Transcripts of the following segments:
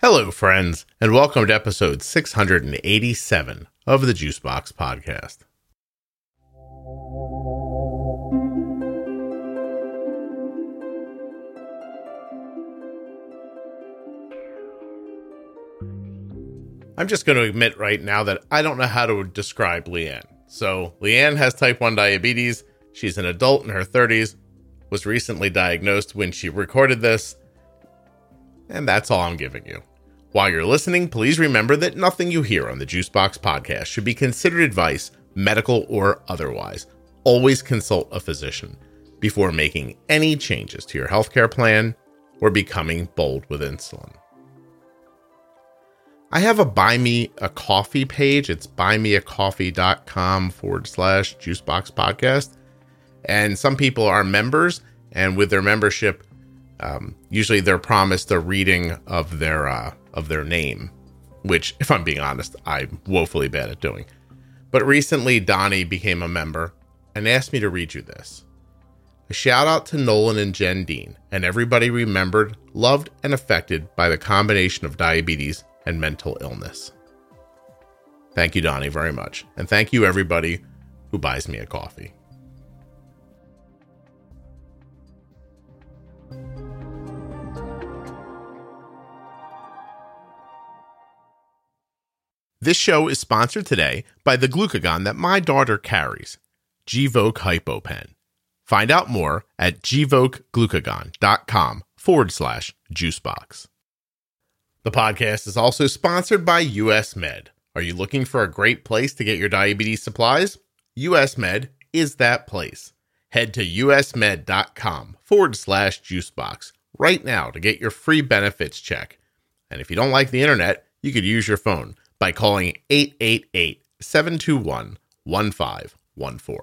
Hello, friends, and welcome to episode 687 of the Juicebox Podcast. I'm just going to admit right now that I don't know how to describe Leanne. So, Leanne has type 1 diabetes. She's an adult in her 30s, was recently diagnosed when she recorded this, and that's all I'm giving you. While you're listening, please remember that nothing you hear on the Juicebox podcast should be considered advice, medical or otherwise. Always consult a physician before making any changes to your healthcare plan or becoming bold with insulin. I have a buy me a coffee page. It's buymeacoffee.com forward slash juicebox podcast. And some people are members, and with their membership, um, usually they're promised a reading of their uh, of their name, which, if I'm being honest, I'm woefully bad at doing. But recently, Donnie became a member and asked me to read you this. A shout out to Nolan and Jen Dean, and everybody remembered, loved, and affected by the combination of diabetes and mental illness. Thank you, Donnie, very much. And thank you, everybody who buys me a coffee. This show is sponsored today by the glucagon that my daughter carries, Gvoke HypoPen. Find out more at gvokeglucagon.com forward slash juicebox. The podcast is also sponsored by US Med. Are you looking for a great place to get your diabetes supplies? US Med is that place. Head to usmed.com forward slash juicebox right now to get your free benefits check. And if you don't like the internet, you could use your phone by calling 888 721 1514.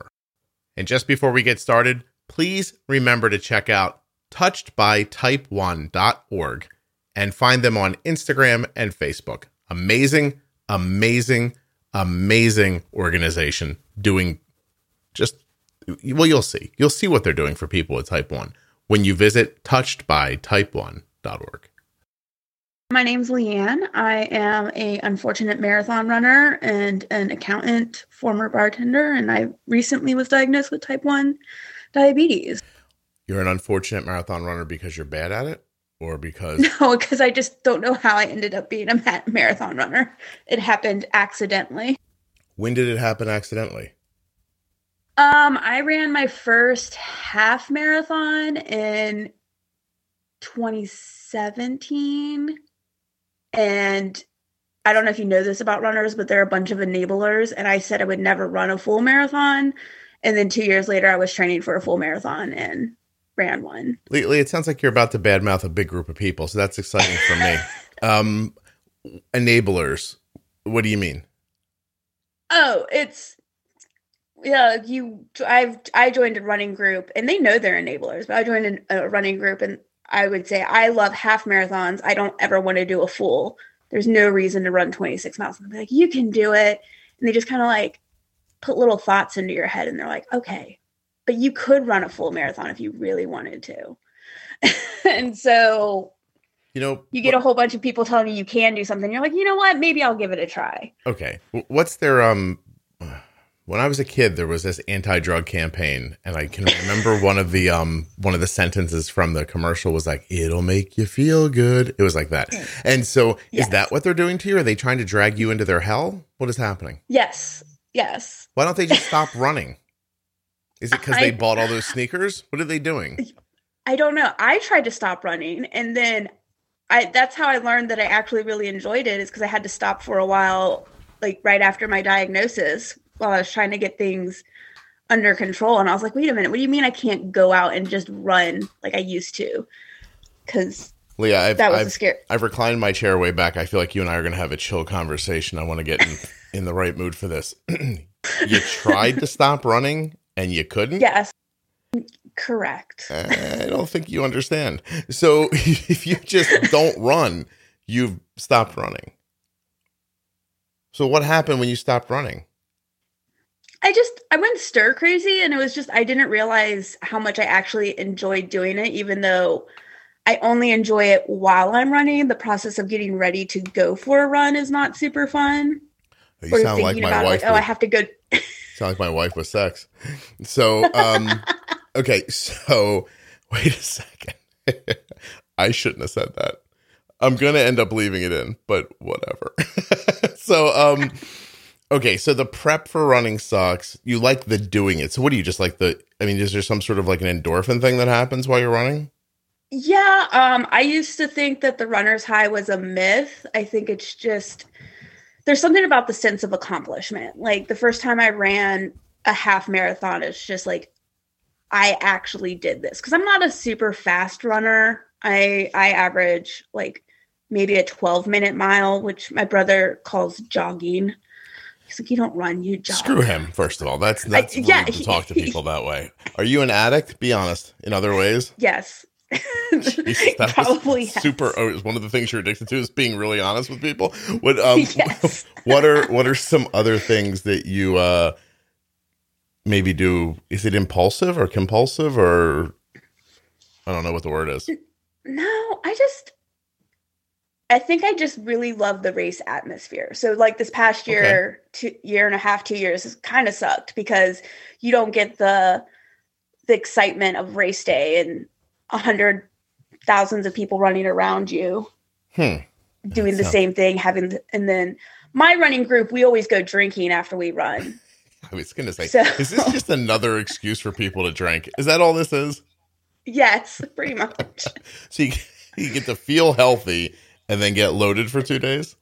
And just before we get started, please remember to check out touchedbytype1.org and find them on Instagram and Facebook. Amazing, amazing, amazing organization doing just, well, you'll see. You'll see what they're doing for people with type 1 when you visit touchedbytype1.org. My name's Leanne. I am a unfortunate marathon runner and an accountant, former bartender, and I recently was diagnosed with type 1 diabetes. You're an unfortunate marathon runner because you're bad at it or because No, because I just don't know how I ended up being a marathon runner. It happened accidentally. when did it happen accidentally? Um, I ran my first half marathon in 2017 and I don't know if you know this about runners, but they're a bunch of enablers and I said I would never run a full marathon and then 2 years later I was training for a full marathon and ran one. Lately, it sounds like you're about to badmouth a big group of people, so that's exciting for me. Um, enablers. What do you mean? Oh, it's yeah, you I've I joined a running group and they know they're enablers, but I joined a running group and I would say I love half marathons. I don't ever want to do a full. There's no reason to run 26 miles. And they're like, you can do it. And they just kind of like put little thoughts into your head and they're like, okay, but you could run a full marathon if you really wanted to. and so You know, you get a whole bunch of people telling you you can do something. You're like, you know what? Maybe I'll give it a try. Okay. What's their um when I was a kid there was this anti-drug campaign and I can remember one of the um one of the sentences from the commercial was like it'll make you feel good. It was like that. And so is that what they're doing to you? Are they trying to drag you into their hell? What is happening? Yes. Yes. Why don't they just stop running? Is it cuz they bought all those sneakers? What are they doing? I don't know. I tried to stop running and then I that's how I learned that I actually really enjoyed it is because I had to stop for a while like right after my diagnosis while I was trying to get things under control and I was like, "Wait a minute. What do you mean I can't go out and just run like I used to?" Cuz Leah, I've, that was I've a scare. I've reclined my chair way back. I feel like you and I are going to have a chill conversation. I want to get in, in the right mood for this. you tried to stop running and you couldn't? Yes. Correct. Uh, I don't think you understand. So if you just don't run, you've stopped running. So what happened when you stopped running? I just I went stir crazy and it was just I didn't realize how much I actually enjoyed doing it even though I only enjoy it while I'm running. The process of getting ready to go for a run is not super fun. You sound like my wife. Like, oh, I have to go. sound like my wife with sex. So, um, okay. So, wait a second. I shouldn't have said that. I'm gonna end up leaving it in, but whatever. so, um, okay. So the prep for running sucks. You like the doing it. So, what do you just like the? I mean, is there some sort of like an endorphin thing that happens while you're running? Yeah, um, I used to think that the runner's high was a myth. I think it's just there's something about the sense of accomplishment. Like the first time I ran a half marathon, it's just like I actually did this because I'm not a super fast runner. I I average like maybe a 12 minute mile, which my brother calls jogging. He's like, you don't run, you jog. Screw him. First of all, that's that's I, yeah, to talk to people that way. Are you an addict? Be honest. In other ways, yes. Jesus, that Probably super. Oh, one of the things you're addicted to is being really honest with people. What um, yes. what are what are some other things that you uh maybe do? Is it impulsive or compulsive or I don't know what the word is. No, I just I think I just really love the race atmosphere. So like this past year, okay. two year and a half, two years has kind of sucked because you don't get the the excitement of race day and a hundred thousands of people running around you, hmm. doing the same thing, having the, and then my running group, we always go drinking after we run. I was gonna say, so, is this just another excuse for people to drink? Is that all this is? Yes, pretty much. so you, you get to feel healthy and then get loaded for two days.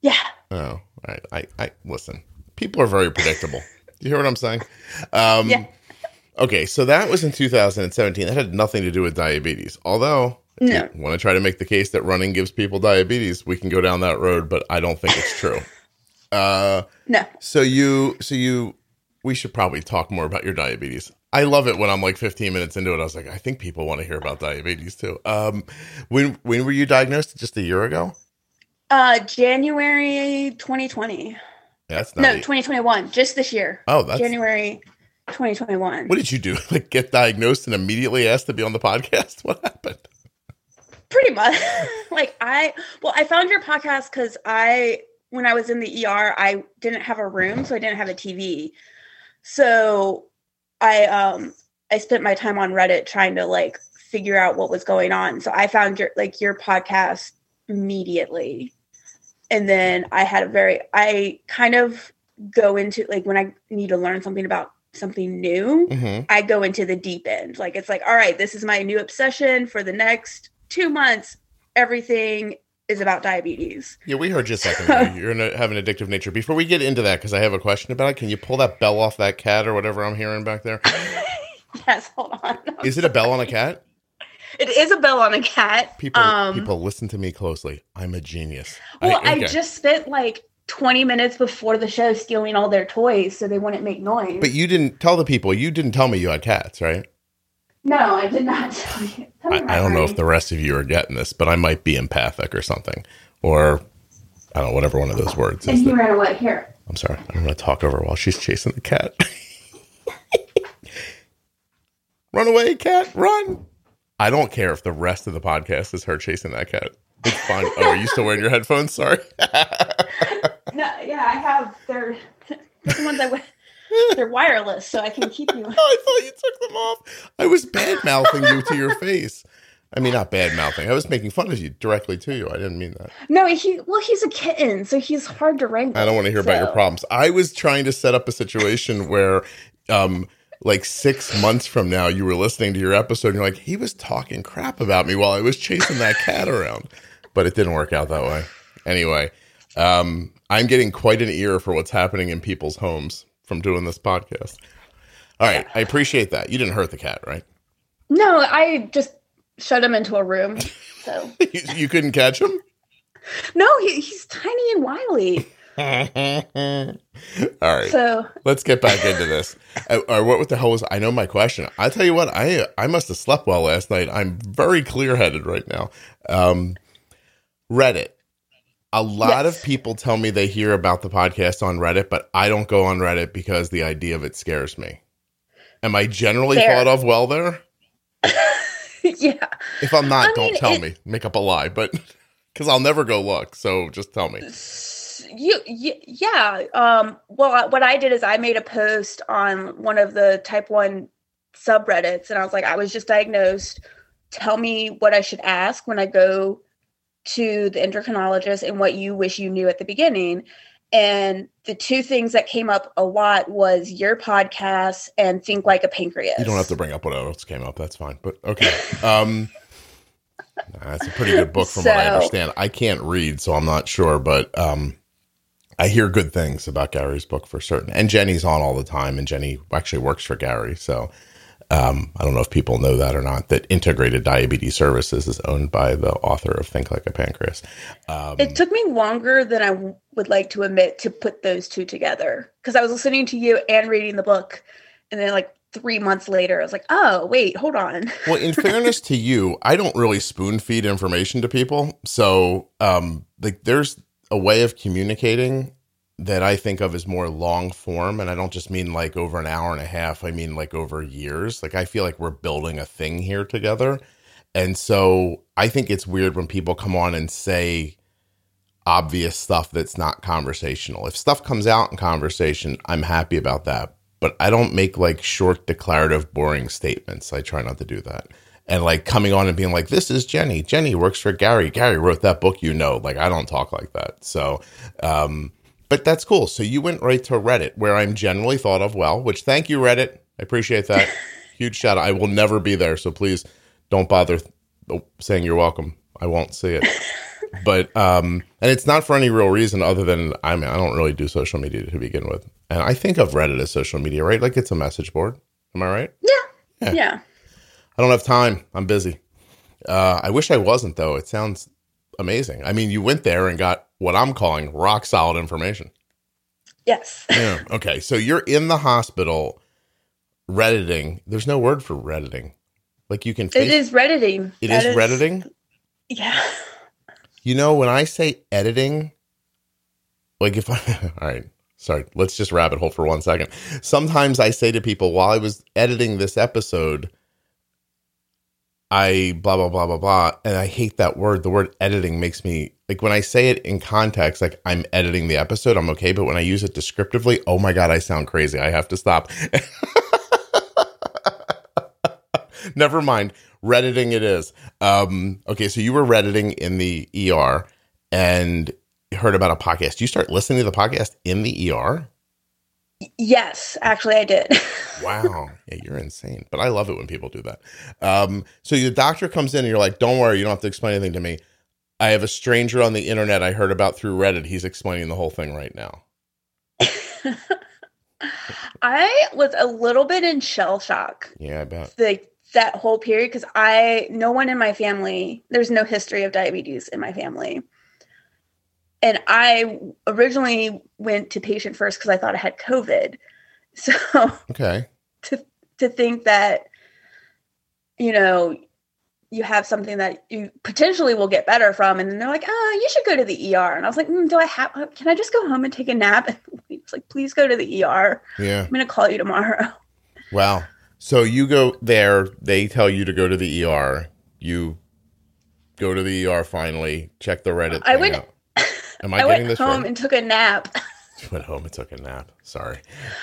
Yeah. Oh, I, I, I listen. People are very predictable. you hear what I'm saying? Um, yeah. Okay, so that was in 2017. That had nothing to do with diabetes. Although, no. want to try to make the case that running gives people diabetes, we can go down that road, but I don't think it's true. uh, no. So you, so you, we should probably talk more about your diabetes. I love it when I'm like 15 minutes into it. I was like, I think people want to hear about diabetes too. Um, when when were you diagnosed? Just a year ago? Uh, January 2020. That's no 2021. Just this year. Oh, that's January 2021. What did you do? Like get diagnosed and immediately asked to be on the podcast? What happened? Pretty much. like I well, I found your podcast because I when I was in the ER, I didn't have a room, so I didn't have a TV. So I um I spent my time on Reddit trying to like figure out what was going on. So I found your like your podcast immediately. And then I had a very I kind of go into like when I need to learn something about something new, mm-hmm. I go into the deep end. Like it's like, all right, this is my new obsession for the next two months. Everything is about diabetes. Yeah, we heard you a second ago. You're gonna have an addictive nature. Before we get into that, because I have a question about it, can you pull that bell off that cat or whatever I'm hearing back there? yes, hold on. Is it a bell on a cat? It is a bell on a cat. People, um, people, listen to me closely. I'm a genius. Well, I, okay. I just spent like 20 minutes before the show stealing all their toys so they wouldn't make noise. But you didn't tell the people. You didn't tell me you had cats, right? No, I did not tell you. I, I, don't know if the rest of you are getting this, but I might be empathic or something, or I don't know, whatever one of those words. And he ran away. Here. I'm sorry. I'm going to talk over while she's chasing the cat. run away, cat! Run! I don't care if the rest of the podcast is her chasing that cat. It's fine. oh, are you still wearing your headphones? Sorry. no, yeah, I have. They're, they're the ones I wear. They're wireless, so I can keep you. oh, I thought you took them off. I was bad mouthing you to your face. I mean, not bad mouthing. I was making fun of you directly to you. I didn't mean that. No, he well, he's a kitten, so he's hard to wrangle. I don't want to hear so. about your problems. I was trying to set up a situation where, um, like six months from now, you were listening to your episode, and you're like, he was talking crap about me while I was chasing that cat around, but it didn't work out that way. Anyway, um, I'm getting quite an ear for what's happening in people's homes from doing this podcast. All right, I appreciate that. You didn't hurt the cat, right? No, I just shut him into a room. So you, you couldn't catch him? No, he, he's tiny and wily. All right. So let's get back into this. Uh, or what the hell was I know my question. I tell you what, I I must have slept well last night. I'm very clear headed right now. Um, Reddit. A lot yes. of people tell me they hear about the podcast on Reddit, but I don't go on Reddit because the idea of it scares me. Am I generally Fair. thought of well there? yeah. If I'm not, I don't mean, tell it- me. Make up a lie, but because I'll never go look. So just tell me. You, y- yeah. Um, well, what I did is I made a post on one of the type one subreddits, and I was like, I was just diagnosed. Tell me what I should ask when I go to the endocrinologist and what you wish you knew at the beginning. And the two things that came up a lot was your podcast and think like a pancreas. You don't have to bring up what else came up. That's fine. But okay. Um, that's a pretty good book from what I understand. I can't read, so I'm not sure, but um, I hear good things about Gary's book for certain. And Jenny's on all the time, and Jenny actually works for Gary. So um, I don't know if people know that or not. That Integrated Diabetes Services is owned by the author of Think Like a Pancreas. Um, It took me longer than I w- would like to admit to put those two together because I was listening to you and reading the book, and then like three months later, I was like, "Oh, wait, hold on." well, in fairness to you, I don't really spoon feed information to people. So, um, like, there's a way of communicating that I think of as more long form, and I don't just mean like over an hour and a half. I mean like over years. Like, I feel like we're building a thing here together, and so I think it's weird when people come on and say obvious stuff that's not conversational. If stuff comes out in conversation, I'm happy about that. But I don't make like short, declarative, boring statements. I try not to do that. And like coming on and being like, this is Jenny. Jenny works for Gary. Gary wrote that book, you know. Like, I don't talk like that. So, um, but that's cool. So you went right to Reddit, where I'm generally thought of well, which thank you, Reddit. I appreciate that. Huge shout out. I will never be there. So please don't bother th- saying you're welcome. I won't see it but um and it's not for any real reason other than i mean i don't really do social media to begin with and i think of reddit as social media right like it's a message board am i right Yeah. yeah. i don't have time i'm busy uh i wish i wasn't though it sounds amazing i mean you went there and got what i'm calling rock solid information Yes. yeah okay so you're in the hospital redditing there's no word for redditing like you can It face- is redditing. it That is redditing Yeah. You know, when I say editing, like if I, all right, sorry, let's just rabbit hole for one second. Sometimes I say to people while I was editing this episode, I blah, blah, blah, blah, blah. And I hate that word. The word editing makes me like when I say it in context, like I'm editing the episode, I'm okay. But when I use it descriptively, oh my God, I sound crazy. I have to stop. Never mind. Redditing it is. Um, okay, so you were Redditing in the ER and heard about a podcast. You start listening to the podcast in the ER? Yes, actually, I did. Wow. yeah, you're insane. But I love it when people do that. Um, so the doctor comes in and you're like, don't worry, you don't have to explain anything to me. I have a stranger on the internet I heard about through Reddit. He's explaining the whole thing right now. I was a little bit in shell shock Yeah, I bet. like that whole period because I no one in my family there's no history of diabetes in my family. And I originally went to patient first because I thought I had COVID. So Okay. to to think that you know you have something that you potentially will get better from and then they're like oh you should go to the er and i was like mm, do i have can i just go home and take a nap and it's like please go to the er Yeah. i'm gonna call you tomorrow Wow. So you go there, they tell you to go to the ER. You go to the ER finally, check the Reddit. I went- out. Am I, i getting went this home right? and took a nap You went home and took a nap. Sorry.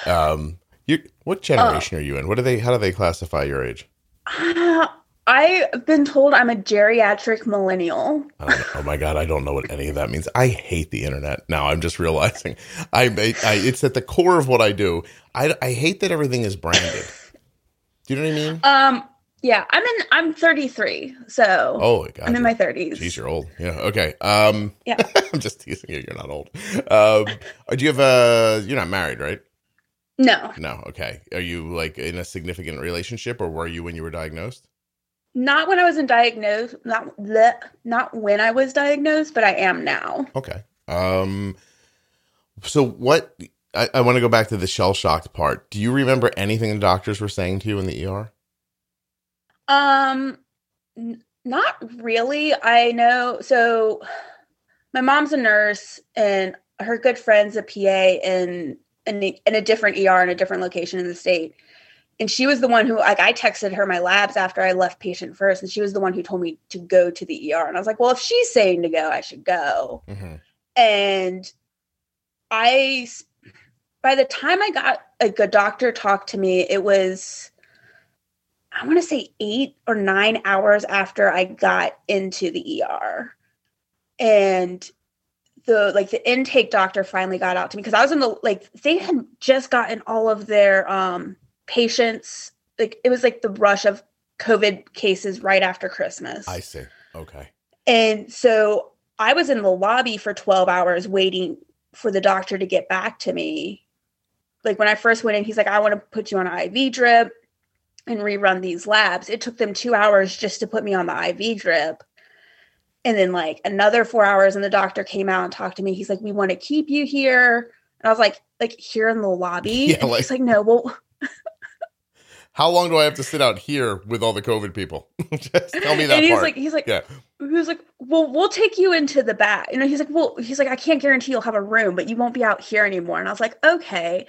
Um, you what generation are you in? What do they? How do they classify your age? Uh, i've been told i'm a geriatric millennial I. Oh my god, I don't know what any of that means. I hate the internet. Now I'm just realizing. I, I it's at the core of what I do. I I hate that everything is branded. Do you know what I mean? um yeah i'm in i'm 33 so Oh my god. i'm in my 30s Jeez, you're old. Yeah. Okay. Um. Yeah. I'm just teasing you. You're not old. Um. Do you have a? You're not married, right? no No. Okay. Are you like in a significant relationship, or were you when you were diagnosed? Not when I was in diagnosed, not bleh, not when I was diagnosed, but I am now. Okay. Um. So what? I, I want to go back to the shell shocked part. Do you remember anything the doctors were saying to you in the ER? Um, n- not really. I know. So, my mom's a nurse, and her good friend's a PA in in, the, in a different ER in a different location in the state. and she was the one who like I texted her my labs after I left patient first, and she was the one who told me to go to the ER. And I was like, well, if she's saying to go, I should go. Mm-hmm. And I, by the time I got like a doctor talked to me, it was I want to say eight or nine hours after I got into the ER. And the like the intake doctor finally got out to me because I was in the like they had just gotten all of their um patients like it was like the rush of COVID cases right after Christmas. I see. Okay. And so I was in the lobby for 12 hours waiting for the doctor to get back to me. Like when I first went in, he's like, I want to put you on an IV drip and rerun these labs. It took them two hours just to put me on the IV drip. And then like another four hours, and the doctor came out and talked to me. He's like, We want to keep you here. And I was like, like here in the lobby. Yeah, and like- he's like, No, well, How long do I have to sit out here with all the COVID people? Just tell me that and he's part. like, he's like, yeah. he was like, well, we'll take you into the back. You know, he's like, well, he's like, I can't guarantee you'll have a room, but you won't be out here anymore. And I was like, okay.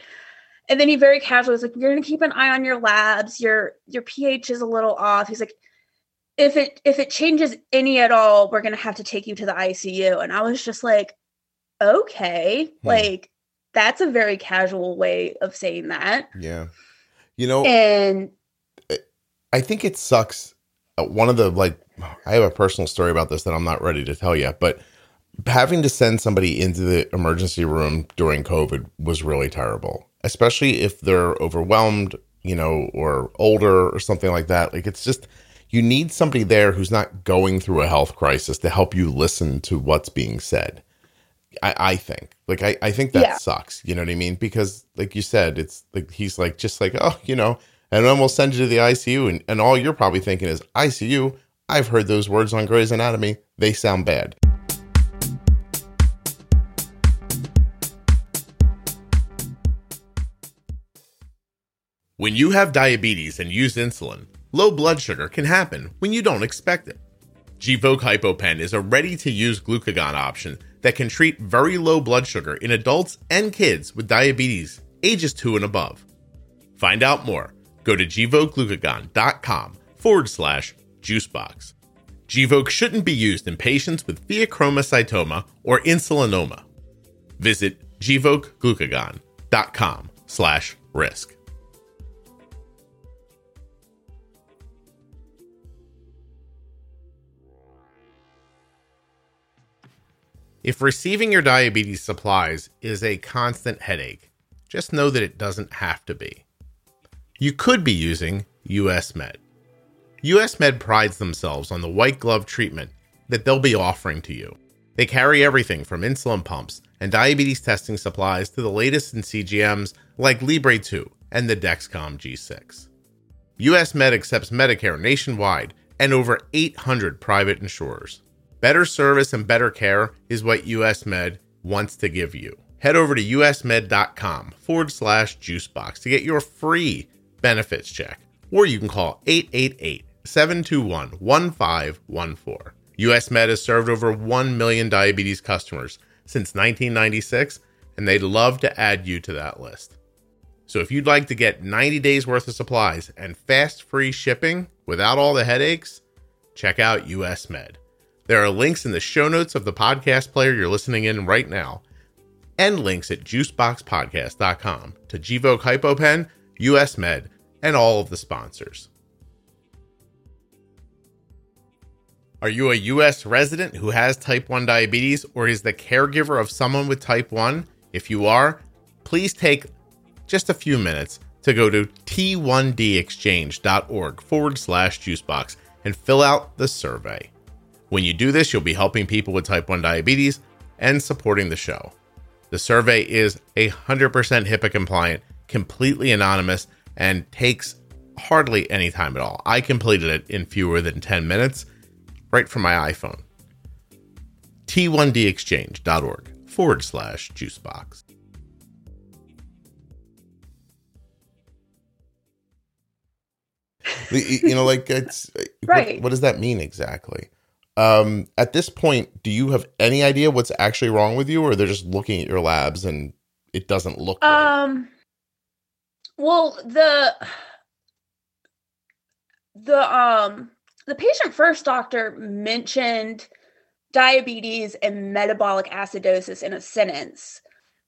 And then he very casually was like, you're gonna keep an eye on your labs. Your your pH is a little off. He's like, if it if it changes any at all, we're gonna have to take you to the ICU. And I was just like, okay, Hmm. like that's a very casual way of saying that. Yeah. You know, And I think it sucks. Uh, One of the like, I have a personal story about this that I'm not ready to tell yet, but having to send somebody into the emergency room during COVID was really terrible, especially if they're overwhelmed, you know, or older or something like that. Like, it's just, you need somebody there who's not going through a health crisis to help you listen to what's being said. I, I think like I, I think that Yeah. sucks. You know what I mean? Because like you said, it's like he's like just like, oh, you know, and then we'll send you to the ICU and, and all you're probably thinking is ICU. I've heard those words on Grey's Anatomy. They sound bad. When you have diabetes and use insulin, low blood sugar can happen when you don't expect it. Gvoke HypoPen is a ready to use glucagon option that can treat very low blood sugar in adults and kids with diabetes ages 2 and above. Find out more. Go to gvokeglucagon.com forward slash juicebox. Gvoke shouldn't be used in patients with pheochromocytoma or insulinoma. Visit gvokeglucagon.com slash risk. If receiving your diabetes supplies is a constant headache, just know that it doesn't have to be. You could be using US Med. US Med prides themselves on the white glove treatment that they'll be offering to you. They carry everything from insulin pumps and diabetes testing supplies to the latest in CGMs like Libre 2 and the Dexcom G6. US Med accepts Medicare nationwide and over 800 private insurers. Better service and better care is what US Med wants to give you. Head over to usmed.com forward slash juicebox to get your free benefits check, or you can call 888 721 1514. US Med has served over 1 million diabetes customers since 1996, and they'd love to add you to that list. So if you'd like to get 90 days worth of supplies and fast free shipping without all the headaches, check out US Med. There are links in the show notes of the podcast player you're listening in right now, and links at juiceboxpodcast.com to Gvoke HypoPen, US Med, and all of the sponsors. Are you a US resident who has type 1 diabetes or is the caregiver of someone with type 1? If you are, please take just a few minutes to go to t1dexchange.org forward slash juicebox and fill out the survey. When you do this, you'll be helping people with type 1 diabetes and supporting the show. The survey is 100% HIPAA compliant, completely anonymous, and takes hardly any time at all. I completed it in fewer than 10 minutes right from my iPhone. T1dexchange.org forward slash juicebox. You know, like it's what- Right. what does that mean exactly? Um at this point do you have any idea what's actually wrong with you or they're just looking at your labs and it doesn't look right? Um well the the um the patient first doctor mentioned diabetes and metabolic acidosis in a sentence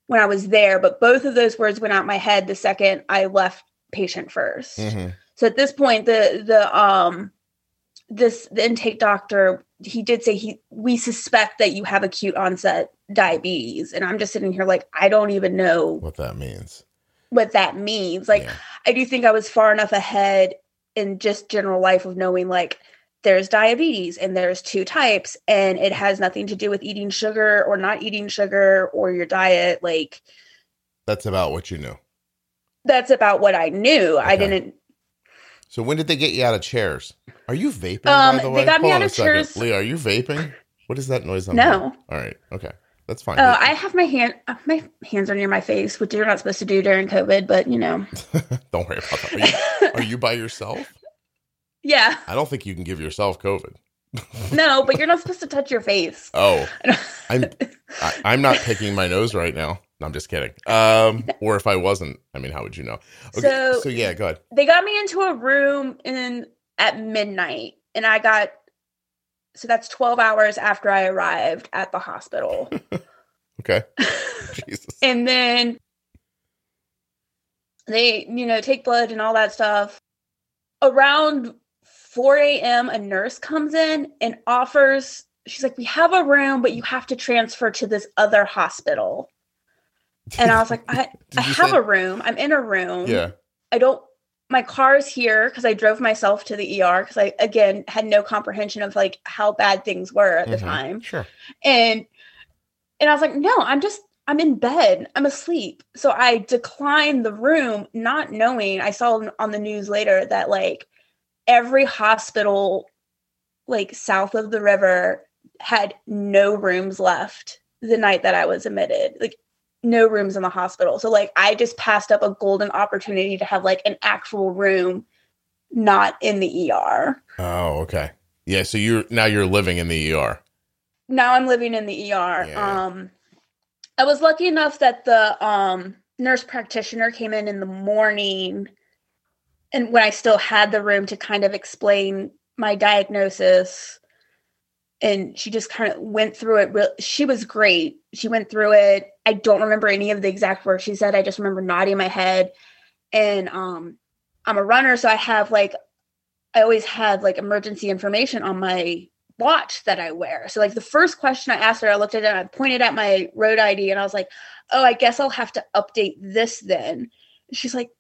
when I was there, but both of those words went out my head the second I left patient 1st Mhm. So at this point, the the um this the intake doctor he did say he we suspect that you have acute onset diabetes, and I'm just sitting here like I don't even know What that means. what that means. Like Yeah. I do think I was far enough ahead in just general life of knowing like there's diabetes and there's two types and it has nothing to do with eating sugar or not eating sugar or your diet like That's about what you knew. that's about what I knew. I didn't So when did they get you out of chairs? Are you vaping? Um, by the they way, got me out of chairs- Leah, are you vaping? What is that noise? I'm No. hearing? All right. Okay. That's fine. uh, I have my hand uh, my hands are near my face, which you're not supposed to do during COVID, but you know. Don't worry about that. Are you, are you by yourself? yeah. I don't think you can give yourself COVID. No, but you're not supposed to touch your face. Oh, I'm I, I'm not picking my nose right now. No, I'm just kidding. Um, or if I wasn't, I mean, how would you know? Okay, so, So- yeah, go ahead. they got me into a room in at midnight and i got so that's 12 hours after i arrived at the hospital Okay, Jesus. and then they you know take blood and all that stuff around 4 a.m a nurse comes in and offers she's like we have a room but you have to transfer to this other hospital and i was like i, I have say- a room i'm in a room yeah, I don't my car's here because I drove myself to the ER because I again had no comprehension of like how bad things were at the Mhm. time. sure. And and I was like, no, I'm just I'm in bed. I'm asleep. So I declined the room, not knowing I saw on the news later that like every hospital like south of the river had no rooms left the night that I was admitted. Like no rooms in the hospital. So like I just passed up a golden opportunity to have like an actual room not in the ER. Oh, okay. Yeah, so you're now you're living in the ER. Now I'm living in the ER. Yeah. Um I was lucky enough that the um nurse practitioner came in in the morning and when I still had the room to kind of explain my diagnosis and she just kind of went through it real she was great she went through it i don't remember any of the exact words she said. I just remember nodding my head. And um i'm a runner so i have like i always have like emergency information on my watch that i wear. So like the first question i asked her i looked at it and i pointed at my road id and i was like oh i guess i'll have to update this then. She's like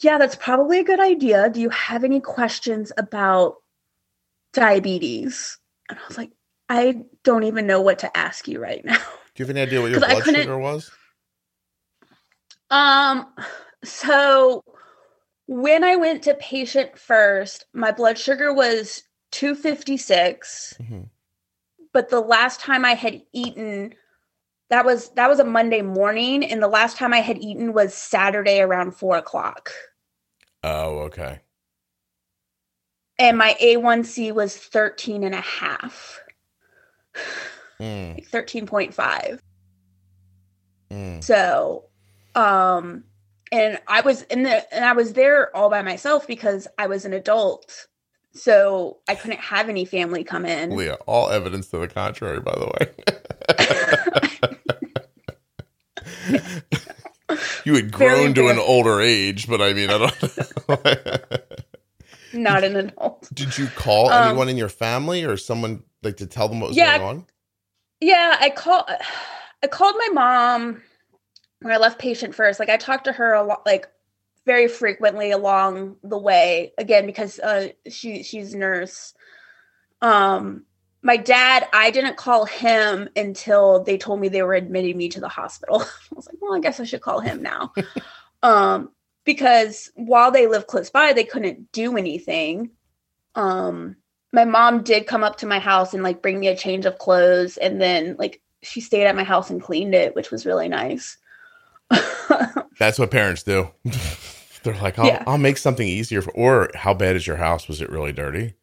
yeah that's probably a good idea. Do you have any questions about diabetes? And I was like, I don't even know what to ask you right now. Do you have any idea what your blood sugar was? Um, so when I went to patient first, my blood sugar was 256, Mhm. but the last time I had eaten that was that was a Monday morning, and the last time I had eaten was Saturday around four o'clock. Oh, okay. And my A1C was 13 and a half, Mm, like 13.5. mm. So, um, and I was in the and I was there all by myself because I was an adult, so I couldn't have any family come in. Leah, all evidence to the contrary, by the way. you had Very grown to an older age, but I mean, I don't. Not an adult. Did you call Um, anyone in your family or someone like to tell them what was Yeah, going on? Yeah, I call I called my mom when I left patient first. Like I talked to her a lot, like very frequently along the way. Again, because uh, she she's a nurse. Um, my dad, I didn't call him until they told me they were admitting me to the hospital. I was like, well, I guess I should call him now. um, because while they live close by, they couldn't do anything. Um, my mom did come up to my house and like bring me a change of clothes and then like she stayed at my house and cleaned it which was really nice That's what parents do. They're like, I'll, Yeah. I'll make something easier. For, or how bad is your house? Was it really dirty?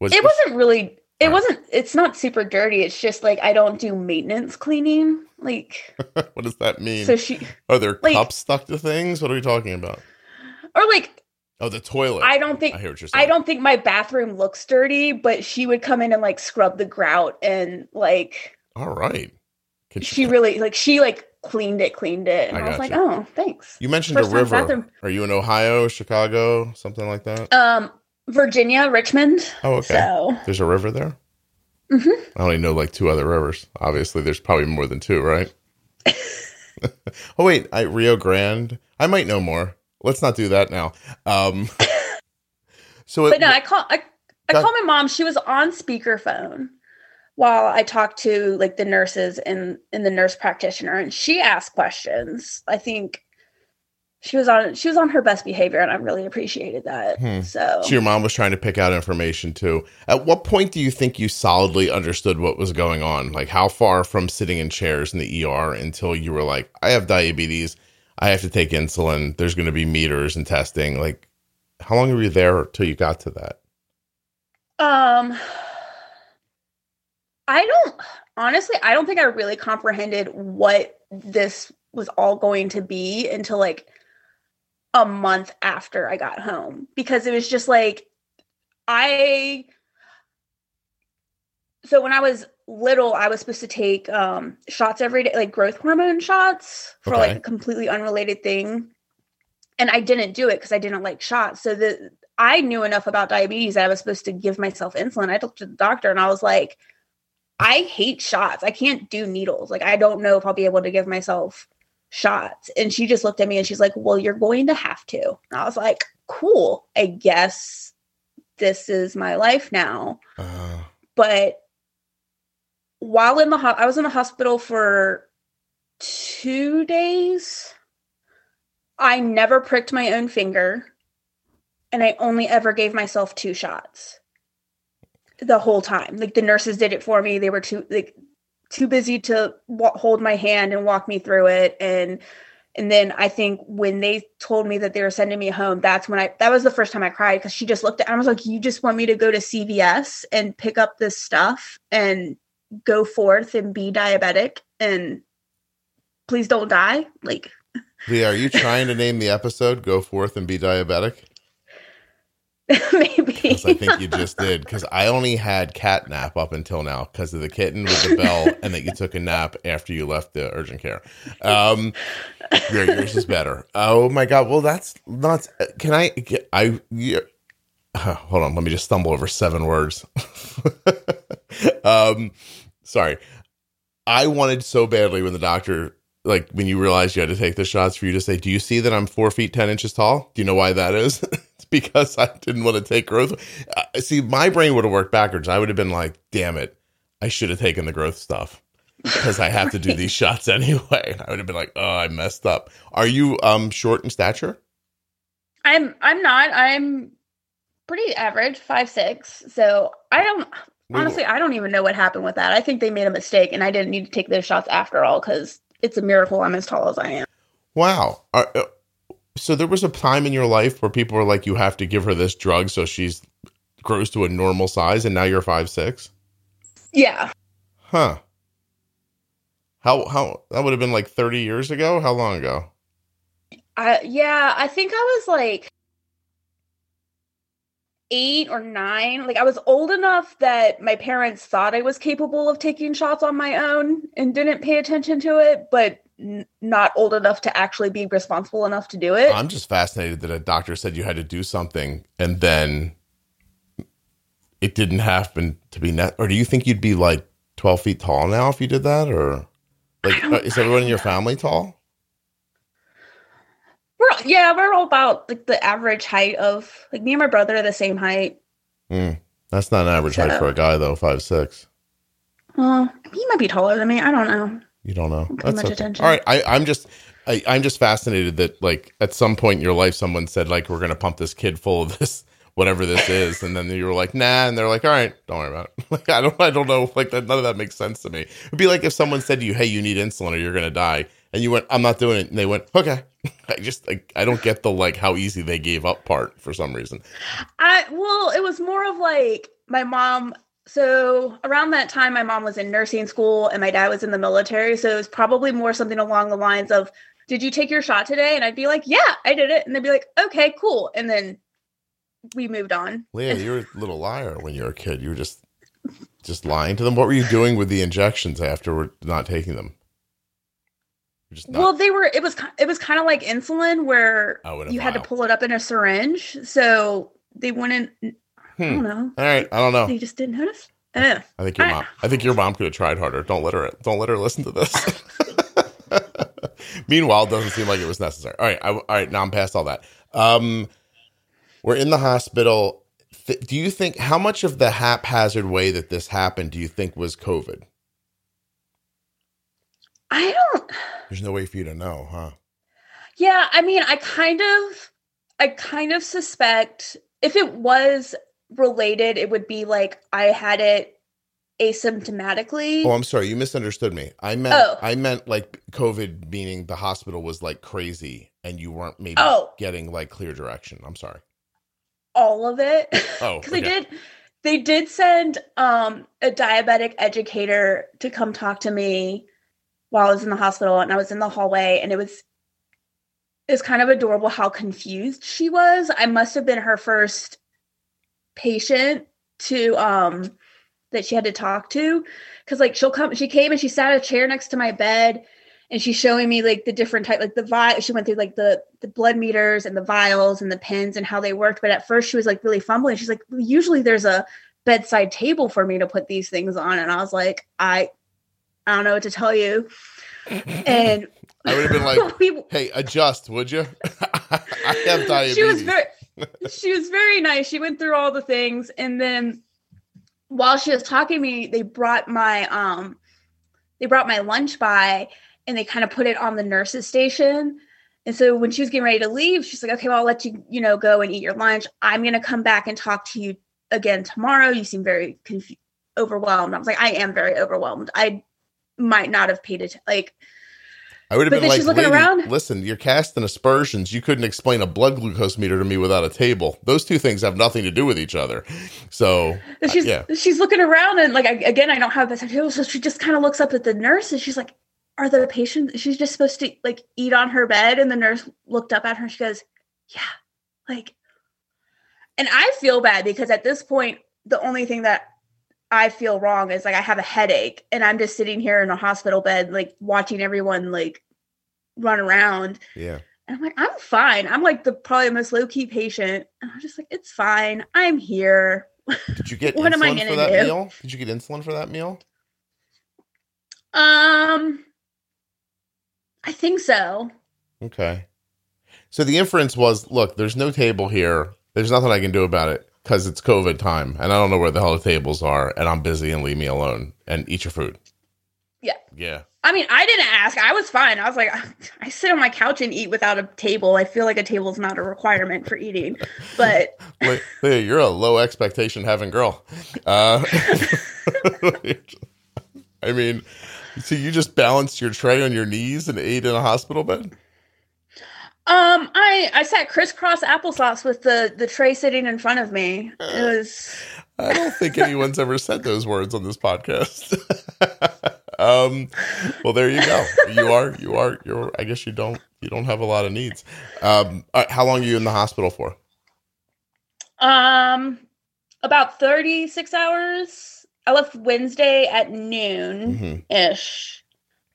Was it wasn't really it Right. wasn't it's not super dirty it's just like i don't do maintenance cleaning like what does that mean? so she Are there like- cups stuck to things? What are we talking about? or like Oh, the toilet. I don't think I hear what you're saying. I don't think my bathroom looks dirty, but she would come in and like scrub the grout and like All right. She really like she like cleaned it, cleaned it. And I I, was like, gotcha. oh, thanks. You mentioned First a river. bathroom. Are you in Ohio, Chicago, something like that? Um, Virginia, Richmond. Oh, okay. So There's a river there. Mhm. I only know like two other rivers. Obviously, there's probably more than two, right? oh wait, I, Rio Grande. I might know more. Let's not do that now. Um, so, it, but no, I call I, I called my mom. She was on speakerphone while I talked to like the nurses and and the nurse practitioner, and she asked questions. I think she was on she was on her best behavior, and I really appreciated that. Hmm. So, so your mom was trying to pick out information too. At what point do you think you solidly understood what was going on? Like, how far from sitting in chairs in the ER until you were like, I have diabetes. I have to take insulin. There's going to be meters and testing. Like, how long were you there till you got to that? um, I don't honestly. I don't think I really comprehended what this was all going to be until like a month after I got home because it was just like I so when I was little I was supposed to take um shots every day like growth hormone shots for Okay. like a completely unrelated thing and I didn't do it cuz I didn't like shots so the I knew enough about diabetes that I was supposed to give myself insulin I looked to the doctor and I was like I hate shots I can't do needles like I don't know if I'll be able to give myself shots. And she just looked at me and she's like, Well, you're going to have to. And I was like, Cool. I guess this is my life now. Uh, But while in the ho- I was in the hospital for two days. I never pricked my own finger, and I only ever gave myself two shots the whole time. Like the nurses did it for me. They were too like too busy to wa- hold my hand and walk me through it, and and then I think when they told me that they were sending me home, that's when I that was the first time I cried because she just looked at I was like, You just want me to go to CVS and pick up this stuff and go forth and be diabetic and please don't die? Like Leah, are you trying to name the episode "Go Forth and Be Diabetic"? maybe. I think you just did. Because I only had cat nap up until now because of the kitten with the bell, and that you took a nap after you left the urgent care. Um, your, yours is better. Oh my god! Well, that's not. Can I? get- I. Yeah, hold on. Let me just stumble over seven words. Um, sorry. I wanted so badly when the doctor, like, when you realized you had to take the shots for you to say, "Do you see that I'm four feet ten inches tall?" Do you know why that is? it's because I didn't want to take growth. Uh, see, my brain would have worked backwards. I would have been like, "Damn it, I should have taken the growth stuff." Because I have to do these shots anyway. I would have been like, "Oh, I messed up." Are you um short in stature? I'm I'm not. I'm pretty average, five six. So I don't honestly I don't even know what happened with that. I think they made a mistake and I didn't need to take those shots after all because it's a miracle I'm as tall as I am. Wow. Uh, so there was a time in your life where people were like, "You have to give her this drug so she's grows to a normal size," and now you're five six. Yeah. Huh. How how that would have been like 30 years ago? How long ago? I yeah, I think I was like eight or nine. Like I was old enough that my parents thought I was capable of taking shots on my own and didn't pay attention to it, but n- not old enough to actually be responsible enough to do it. I'm just fascinated that a doctor said you had to do something and then it didn't happen to be net or do you think you'd be like 12 feet tall now if you did that or like uh, is everyone in your family tall? We're yeah, we're all about like the average height of like me and my brother are the same height. Hmm. That's not an average height for a guy though, five six. Well, he might be taller than me. I don't know. You don't know. pay much okay. attention. All right, I, I'm just, I, I'm just fascinated that like at some point in your life, someone said like we're gonna pump this kid full of this whatever this is, and then you were like nah, and they're like all right, don't worry about it. Like I don't, I don't know, like that, none of that makes sense to me. It'd be like if someone said to you, hey, you need insulin or you're gonna die, and you went, I'm not doing it, and they went, okay. I just, like, I don't get the like how easy they gave up part for some reason. I well, it was more of like my mom. So around that time, my mom was in nursing school and my dad was in the military. So it was probably more something along the lines of, "Did you take your shot today?" And I'd be like, "Yeah, I did it." And they'd be like, "Okay, cool." And then we moved on. Leah, you were a little liar when you were a kid. You were just just lying to them. What were you doing with the injections after we're not taking them? Not- Well, they were. It was. It was kind of like insulin, where Oh, you had to pull it up in a syringe. So they wouldn't. I Hmm. don't know. All right, I don't know. They just didn't notice. Eh. I think your I- mom. I think your mom could have tried harder. Don't let her. Don't let her listen to this. Meanwhile, it doesn't seem like it was necessary. All right, I, all right. Now I'm past all that. Um, we're in the hospital. Th- do you think how much of the haphazard way that this happened do you think was COVID? I don't. There's no way for you to know, huh? Yeah, I mean, I kind of, I kind of suspect if it was related, it would be like I had it asymptomatically. Oh, I'm sorry. You misunderstood me. I meant Oh. I meant like COVID, meaning the hospital was like crazy, and you weren't maybe Oh. getting like clear direction. I'm sorry. all of it. Oh, because they okay. did, they did send um a diabetic educator to come talk to me while I was in the hospital, and I was in the hallway, and it was. It was kind of adorable how confused she was. I must have been her first patient to um that she had to talk to because like she'll come she came and she sat a chair next to my bed and she's showing me like the different type like the vi she went through like the the blood meters and the vials and the pins and how they worked but at first she was like really fumbling she's like usually there's a bedside table for me to put these things on and i was like i i don't know what to tell you. And I would have been like, we, "Hey, adjust, would you?" I have diabetes. she was very she was very nice. She went through all the things. And then while she was talking to me they brought my um they brought my lunch by and they kind of put it on the nurses station. And so when she was getting ready to leave she's like okay well i'll let you you know go and eat your lunch. I'm going to come back and talk to you again tomorrow. You seem very confu- overwhelmed. I was like i am very overwhelmed. I might not have paid it like I would have been like, she's looking "Lady, around. listen, you're casting aspersions. You couldn't explain a blood glucose meter to me without a table. Those two things have nothing to do with each other." So, uh, she's yeah, she's looking around and like I, again I don't have this idea, so she just kind of looks up at the nurse and she's like, "Are the patients?" She's just supposed to like eat on her bed, and the nurse looked up at her and she goes, "Yeah," like, and I feel bad because at this point the only thing that I feel wrong is like I have a headache and I'm just sitting here in a hospital bed like watching everyone like run around yeah. and I'm like, I'm fine. I'm like the probably the most low key patient. And I'm just like, it's fine. I'm here. Did you get What am I insulin for gonna that do? meal? Did you get insulin for that meal? Um, I think so. Okay. So the inference was, look, there's no table here. There's nothing I can do about it because it's COVID time, and I don't know where the hell the tables are, and I'm busy, and leave me alone and eat your food. Yeah. Yeah. I mean, I didn't ask. I was fine. I was like, I sit on my couch and eat without a table. I feel like a table is not a requirement for eating, but Wait, you're a low expectation having girl. Uh, I mean, so you just balanced your tray on your knees and ate in a hospital bed? Um, I I sat crisscross applesauce with the the tray sitting in front of me. It was I don't think anyone's ever said those words on this podcast. um, well, there you go. You are, you are, you're. I guess you don't, you don't have a lot of needs. Um, right, how long are you in the hospital for? um about thirty six hours. I left Wednesday at noon hmm ish,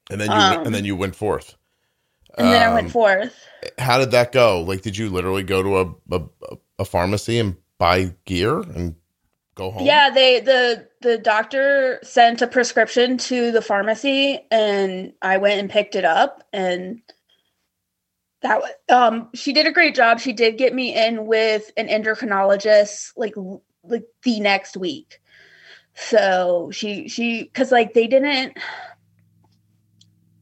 And then you, Um, and then you went forth. And then I Um, went forth. How did that go? Like, did you literally go to a a, a pharmacy and buy gear and go home? Yeah, they the the doctor sent a prescription to the pharmacy and I went and picked it up and that was um she did a great job. She did get me in with an endocrinologist like like the next week. So she she cuz like they didn't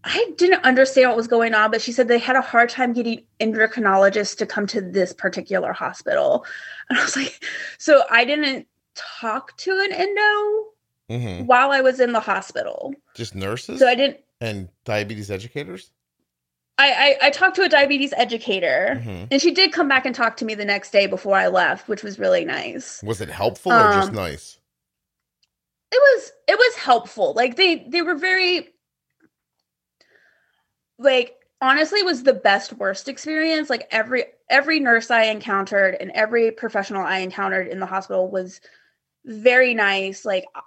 I didn't understand what was going on, but she said they had a hard time getting endocrinologists to come to this particular hospital. And I was like, so I didn't talk to an endo hmm while I was in the hospital. Just nurses So I didn't. and diabetes educators. I I, I talked to a diabetes educator, hmm and she did come back and talk to me the next day before I left, which was really nice. Was it helpful or just Um, nice? It was it was helpful. Like they they were very like honestly was the best worst experience. Like every every nurse I encountered and every professional I encountered in the hospital was very nice. Like uh,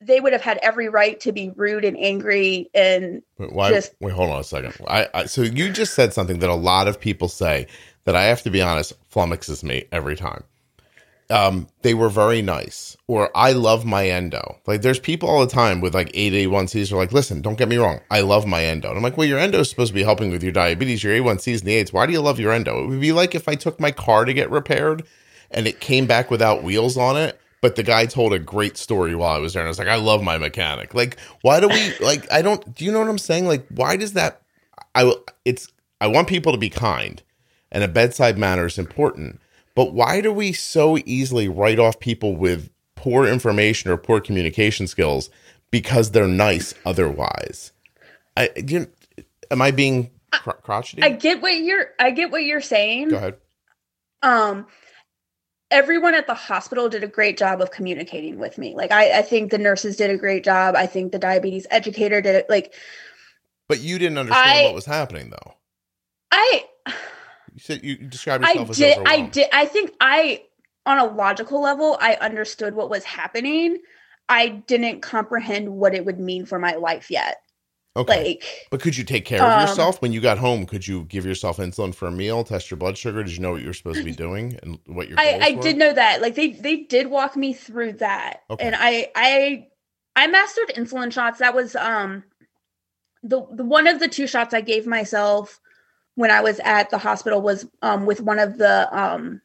they would have had every right to be rude and angry and But why? Just- wait, hold on a second. I, I so you just said something that a lot of people say that I have to be honest flummoxes me every time. Um, they were very nice, or I love my endo. Like, there's people all the time with like 8A1Cs are like, listen, don't get me wrong, I love my endo. And I'm like, well, your endo is supposed to be helping with your diabetes, your A1Cs and the AIDS. Why do you love your endo? It would be like if I took my car to get repaired and it came back without wheels on it. But the guy told a great story while I was there, and I was like, "I love my mechanic." Like, why do we like? I don't. Do you know what I'm saying? Like, why does that? I will- it's. I want people to be kind, and a bedside manner is important. But why do we so easily write off people with poor information or poor communication skills because they're nice otherwise? I. You, am I being cr- crotchety? I get what you're I get what you're saying. Go ahead. um everyone at the hospital did a great job of communicating with me like I, I think the nurses did a great job i think the diabetes educator did it like But you didn't understand I- what was happening, though. i You said you described i yourself as did i did i think i on a logical level i understood what was happening i didn't comprehend what it would mean for my life yet Okay. like But could you take care of Um, yourself when you got home? Could you give yourself insulin for a meal, test your blood sugar? Did you know what you were supposed to be doing and what your I, I were? did know that. Like they they did walk me through that. Okay. And I I I mastered insulin shots. That was um the the one of the two shots I gave myself when I was at the hospital was um with one of the um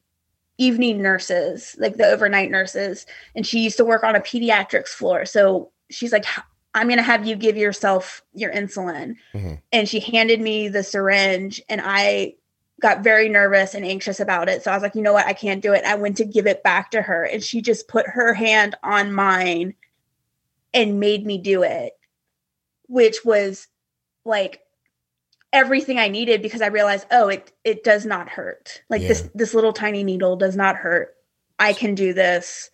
evening nurses, like the overnight nurses, and she used to work on a pediatrics floor. So she's like I'm going to have you give yourself your insulin. Mhm. And she handed me the syringe and I got very nervous and anxious about it. So I was like, you know what? I can't do it. I went to give it back to her and she just put her hand on mine and made me do it, which was like everything I needed because I realized, oh, it it does not hurt. Like this this little tiny needle does not hurt. I can do this.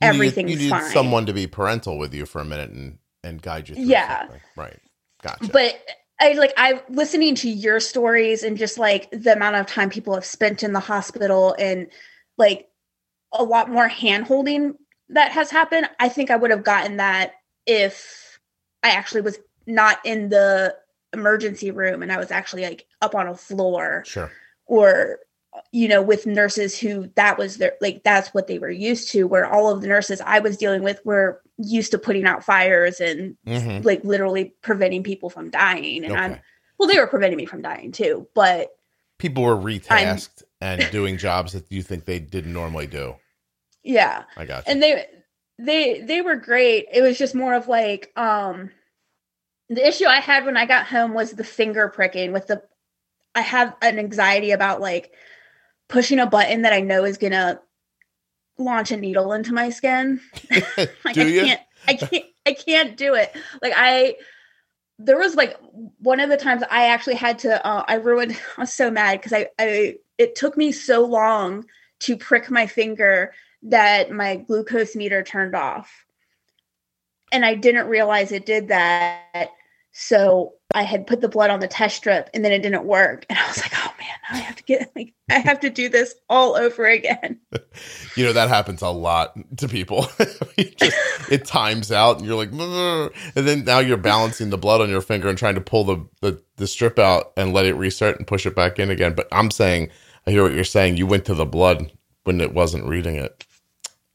You Everything's you need fine. someone to be parental with you for a minute and and guide you through Yeah. something. Right. Gotcha. but I like I listening to your stories and just like the amount of time people have spent in the hospital and like a lot more hand holding that has happened. I think I would have gotten that if I actually was not in the emergency room and I was actually like up on a floor sure. or you know with nurses who that was their like that's what they were used to where all of the nurses I was dealing with were used to putting out fires and hmm like literally preventing people from dying and i'm well they were preventing me from dying too but People were retasked and doing jobs that you think they didn't normally do. yeah I got you. and they they they were great it was just more of like um the issue i had when i got home was the finger pricking with the i have an anxiety about like pushing a button that i know is gonna launch a needle into my skin like do I can't I can't I can't do it. Like I there was like one of the times I actually had to uh, I ruined I was so mad because I, I it took me so long to prick my finger that my glucose meter turned off. And I didn't realize it did that. So I had put the blood on the test strip and then it didn't work. And I was like, oh man, I have to get like I have to do this all over again. You know that happens a lot to people. Just, it times out, and you're like, and then now you're balancing the blood on your finger and trying to pull the, the the strip out and let it restart and push it back in again. But I'm saying, I hear what you're saying. You went to the blood when it wasn't reading it.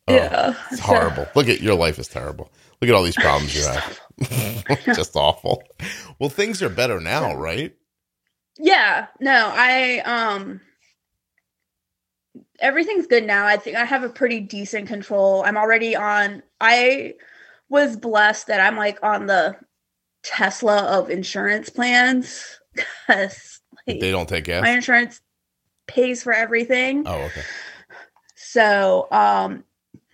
Oh, yeah. it's horrible. Look at your life is terrible. Look at all these problems you have. just awful. Well, things are better now, right? Yeah, no, I um everything's good now. I think I have a pretty decent control. I'm already on I was blessed that I'm like on the Tesla of insurance plans cuz like, They don't take gas. my insurance pays for everything. Oh, okay. So, um,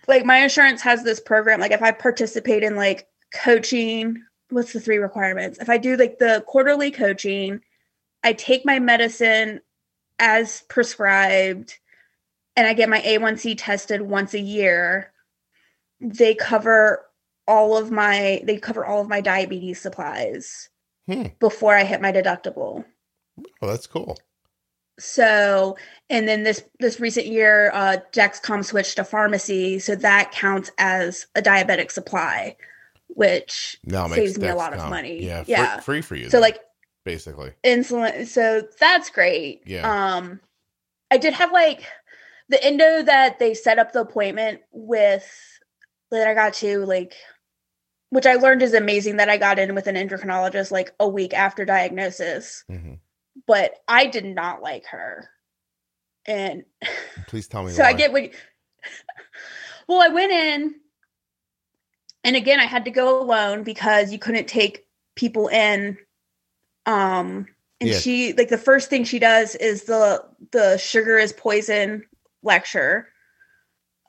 like my insurance has this program. Like if I participate in like coaching, what's the three requirements? If I do like the quarterly coaching, I take my medicine as prescribed, and I get my A1C tested once a year. They cover all of my they cover all of my diabetes supplies Hmm. before I hit my deductible. Oh, that's cool. So, and then this this recent year, uh, Dexcom switched to pharmacy, so that counts as a diabetic supply, which Now saves makes me a lot of money. Yeah, free, yeah. free for you. So then, like basically, insulin, so that's great. Yeah. Um, I did have like the endo that they set up the appointment with that I got to like, which I learned is amazing that I got in with an endocrinologist like a week after diagnosis hmm but I did not like her. And please tell me. so why. I get what Well, I went in and again I had to go alone because you couldn't take people in um and Yeah. she like the first thing she does is the the sugar is poison lecture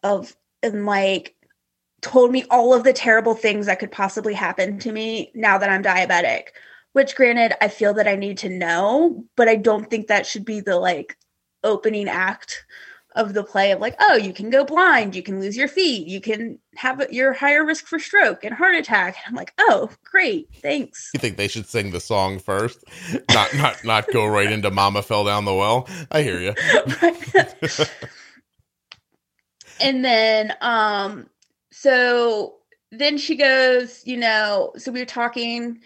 of and like told me all of the terrible things that could possibly happen to me now that I'm diabetic which granted i feel that i need to know but i don't think that should be the like opening act of the play of like oh you can go blind you can lose your feet you can have your higher risk for stroke and heart attack and i'm like oh great thanks You think they should sing the song first, not not not go right into "Mama Fell Down the Well"? I hear you. and then um so then she goes you know so we were talking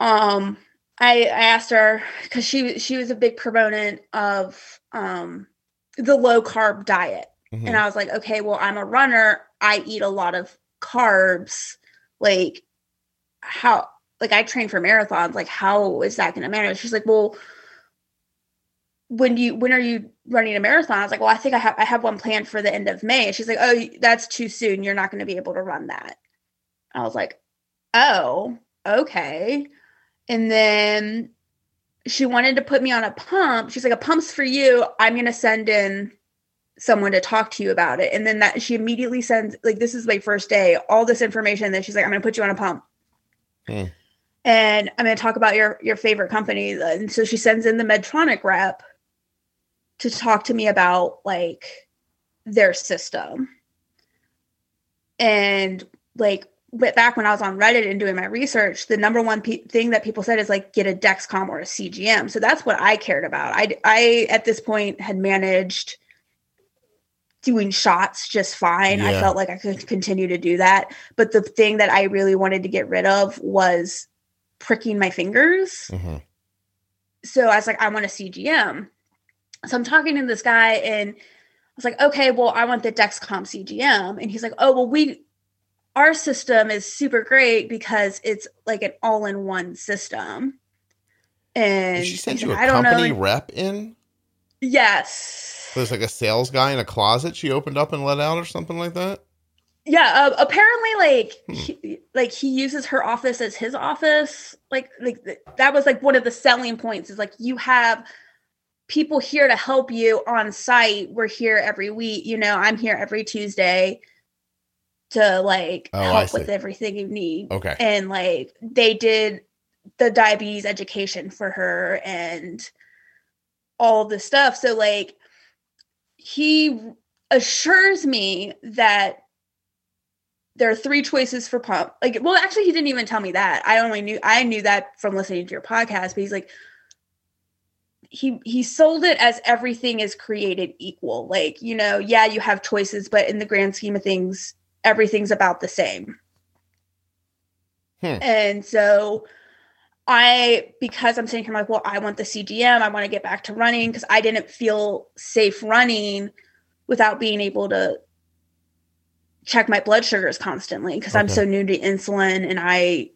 um i i asked her because she she was a big proponent of um the low carb diet. Mhm. and i was like okay well i'm a runner. I eat a lot of carbs. Like how like i train for marathons. Like how is that going to matter? She's like well when do you when are you running a marathon? I was like well i think i have i have one planned for the end of may. And she's like oh that's too soon. You're not going to be able to run that. I was like oh okay and then she wanted to put me on a pump. She's like a pump's for you. I'm going to send in someone to talk to you about it. And then that she immediately sends like this is my first day all this information then she's like i'm going to put you on a pump. And i'm going to talk about your your favorite company. And so she sends in the medtronic rep to talk to me about like their system. And like but back when i was on reddit and doing my research the number one pe- thing that people said is like get a dexcom or a cgm so that's what i cared about i i at this point had managed doing shots just fine i felt like i could continue to do that but the thing that i really wanted to get rid of was pricking my fingers Mhm. so I was like, I want a CGM. So I'm talking to this guy and I was like, okay, well, I want the Dexcom CGM. And he's like, oh, well, we, our system is super great because it's like an all in one system. And Did she he's you a I don't company know. rep in? Yes. There's like a sales guy in a closet she opened up and let out, or something like that. Yeah. Uh, apparently, like, Hmm. he, like he uses her office as his office. Like, like th- that was like one of the selling points is like you have people here to help you on site. We're here every week. You know, I'm here every Tuesday to like Oh, help with everything you need. Okay. And like they did the diabetes education for her and all the stuff. So like he assures me that there are three choices for pump. Like, well, actually, he didn't even tell me that. I only knew I knew that from listening to your podcast. But he's like, he he sold it as everything is created equal. Like, you know, yeah, you have choices, but in the grand scheme of things, everything's about the same. Hmm. And so I, because I'm sitting here, I'm like, well, I want the CGM. I want to get back to running because I didn't feel safe running without being able to check my blood sugars constantly because I'm so new to insulin and I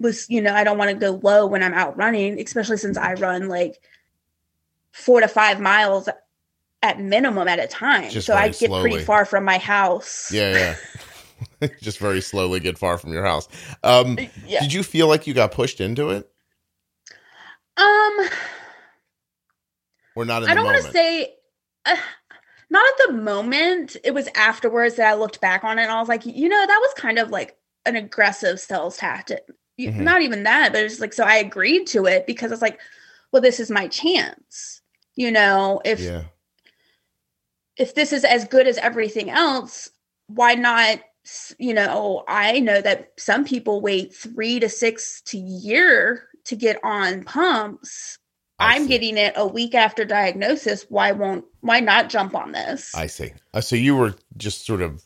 was, you know, I don't want to go low when I'm out running, especially since I run like four to five miles at minimum at a time. Just so I get pretty far from my house. Yeah, yeah. Just very slowly get far from your house. Um, Yeah. Did you feel like you got pushed into it, Um, or not? I don't want to say, uh, not at the moment. It was afterwards that I looked back on it and I was like, you know, that was kind of like an aggressive sales tactic. Mhm. Not even that, but it's like, so I agreed to it because it's like, well, this is my chance. You know, if Yeah. If this is as good as everything else, why not? You know, I know that some people wait three to six to year to get on pumps, I I'm see. getting it a week after diagnosis. Why won't why not jump on this? I see. Uh, so you were just sort of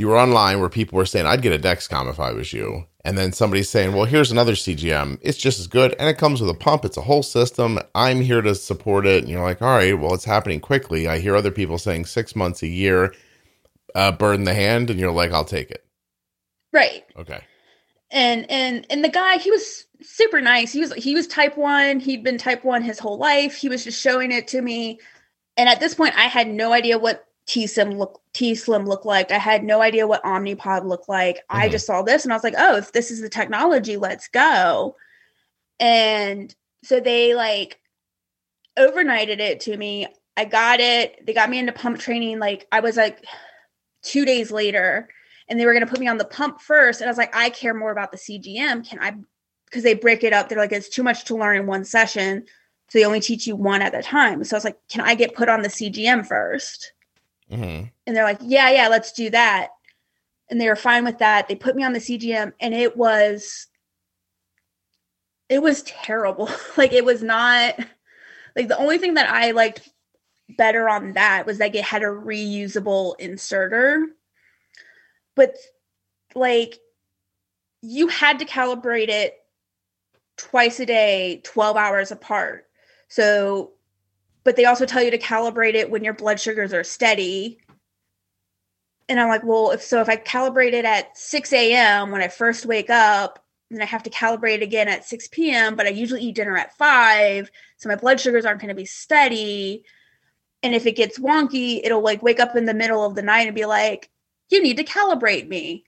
you were online where people were saying, "I'd get a Dexcom if I was you," and then somebody's saying, "Well, here's another CGM. It's just as good, and it comes with a pump. It's a whole system. I'm here to support it." And you're like, "All right, well, it's happening quickly." I hear other people saying six months, a year, uh, bird in the hand, and you're like, "I'll take it." right. Okay. and and and the guy he was super nice he was he was type 1 he'd been type 1 his whole life he was just showing it to me and at this point i had no idea what t slim look t slim looked like i had no idea what omnipod looked like i Mhm. just saw this and i was like oh if this is the technology let's go and so they like overnighted it to me i got it they got me into pump training like i was like two days later and they were going to put me on the pump first. And I was like, I care more about the CGM. Can I? Because they break it up. They're like, it's too much to learn in one session. So they only teach you one at a time. So I was like, can I get put on the CGM first? Hmm And they're like, yeah, yeah, let's do that. And they were fine with that. They put me on the CGM and it was, it was terrible. like it was not, like the only thing that I liked better on that was like it had a reusable inserter but like you had to calibrate it twice a day 12 hours apart so but they also tell you to calibrate it when your blood sugars are steady. And i'm like well if so if i calibrate it at 6 a.m when i first wake up then i have to calibrate it again at 6 p.m but i usually eat dinner at 5 so my blood sugars aren't going to be steady. And if it gets wonky it'll like wake up in the middle of the night and be like you need to calibrate me.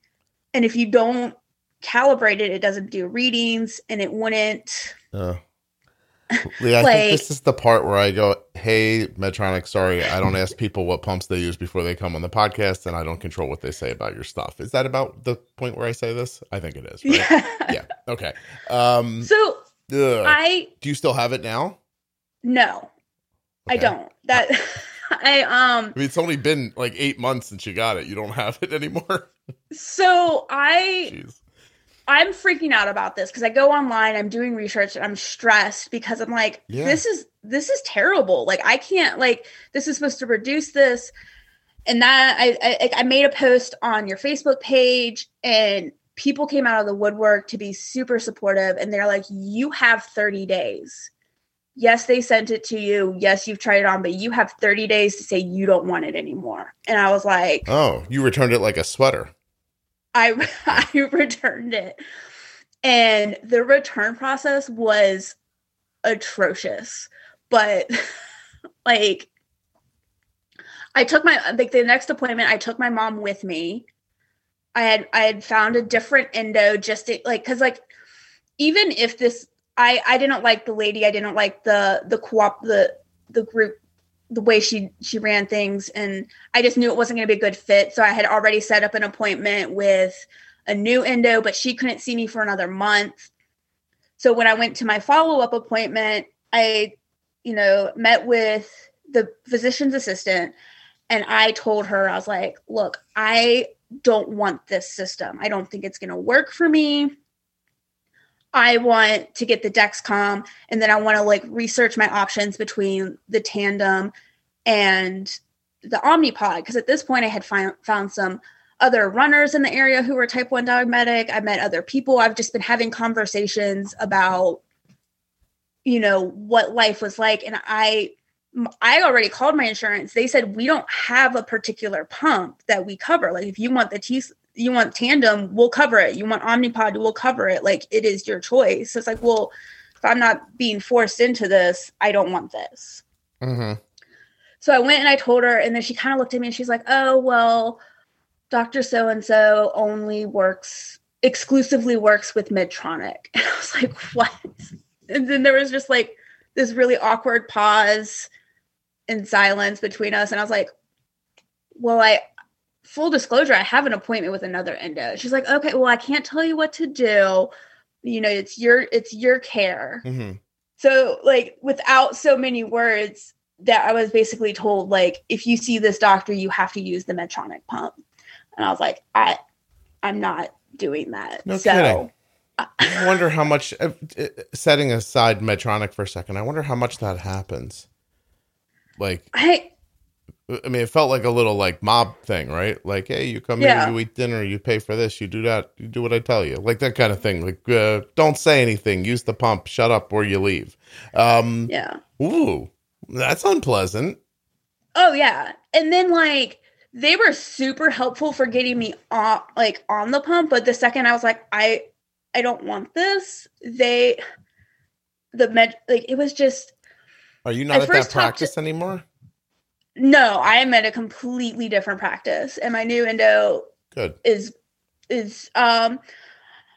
And if you don't calibrate it it doesn't do readings and it wouldn't Uh, Lee, I Like- think this is the part where I go, "Hey, Medtronic, sorry, I don't ask people what pumps they use before they come on the podcast, and I don't control what they say about your stuff." Is that about the point where I say this? I think it is. Right? yeah yeah. Okay. Um, so ugh. i do you still have it now? no i don't that i um I mean, it's only been like eight months since you got it. You don't have it anymore. so i Jeez. I'm freaking out about this because I go online, I'm doing research, and I'm stressed because I'm like, Yeah. this is this is terrible. Like I can't like this is supposed to reduce this, and that I, I I made a post on your Facebook page, and people came out of the woodwork to be super supportive, and they're like, you have 30 days. Yes, they sent it to you. Yes, you've tried it on, but you have 30 days to say you don't want it anymore. And I was like, Oh, you returned it like a sweater. I I returned it. And the return process was atrocious. But like I took my like the next appointment I took my mom with me. I had I had found a different endo just to, like cuz like even if this I I didn't like the lady, I didn't like the the co-op the the group the way she she ran things and I just knew it wasn't going to be a good fit. So I had already set up an appointment with a new endo, but she couldn't see me for another month. So when I went to my follow-up appointment, I you know, met with the physician's assistant and I told her I was like, "Look, I don't want this system. I don't think it's going to work for me. I want to get the Dexcom and then I want to like research my options between the Tandem and the Omnipod because at this point I had fi- found some other runners in the area who were type 1 diabetic. I met other people. I've just been having conversations about you know what life was like and I I already called my insurance. They said we don't have a particular pump that we cover. Like if you want the T you want tandem, we'll cover it. You want Omnipod, we'll cover it. Like it is your choice. It's like, well, if I'm not being forced into this, I don't want this. Mm-hmm. So I went and I told her, and then she kind of looked at me and she's like, oh, well, Dr. So and so only works exclusively works with Medtronic. And I was like, what? And then there was just like this really awkward pause and silence between us. And I was like, well, I, full disclosure, I have an appointment with another endo. She's like, okay, well, I can't tell you what to do. You know, it's your, it's your care. Mm-hmm. So, like, without so many words, that I was basically told, like, if you see this doctor, you have to use the Medtronic pump. And I was like, I, I'm not doing that. No so, kidding. I wonder how much. Uh, uh, setting aside Medtronic for a second, I wonder how much that happens. Like, I I mean, it felt like a little like mob thing, right? Like, hey, you come Yeah. here, you eat dinner, you pay for this, you do that, you do what I tell you, like that kind of thing. Like, uh, don't say anything, use the pump, shut up, or you leave. Um, yeah. ooh, that's unpleasant. Oh yeah. And then like they were super helpful for getting me on like on the pump, but the second I was like, I I don't want this, they the med like it was just Are you I not at that talked to- practice anymore? No, I am at a completely different practice. And my new endo Good. is is um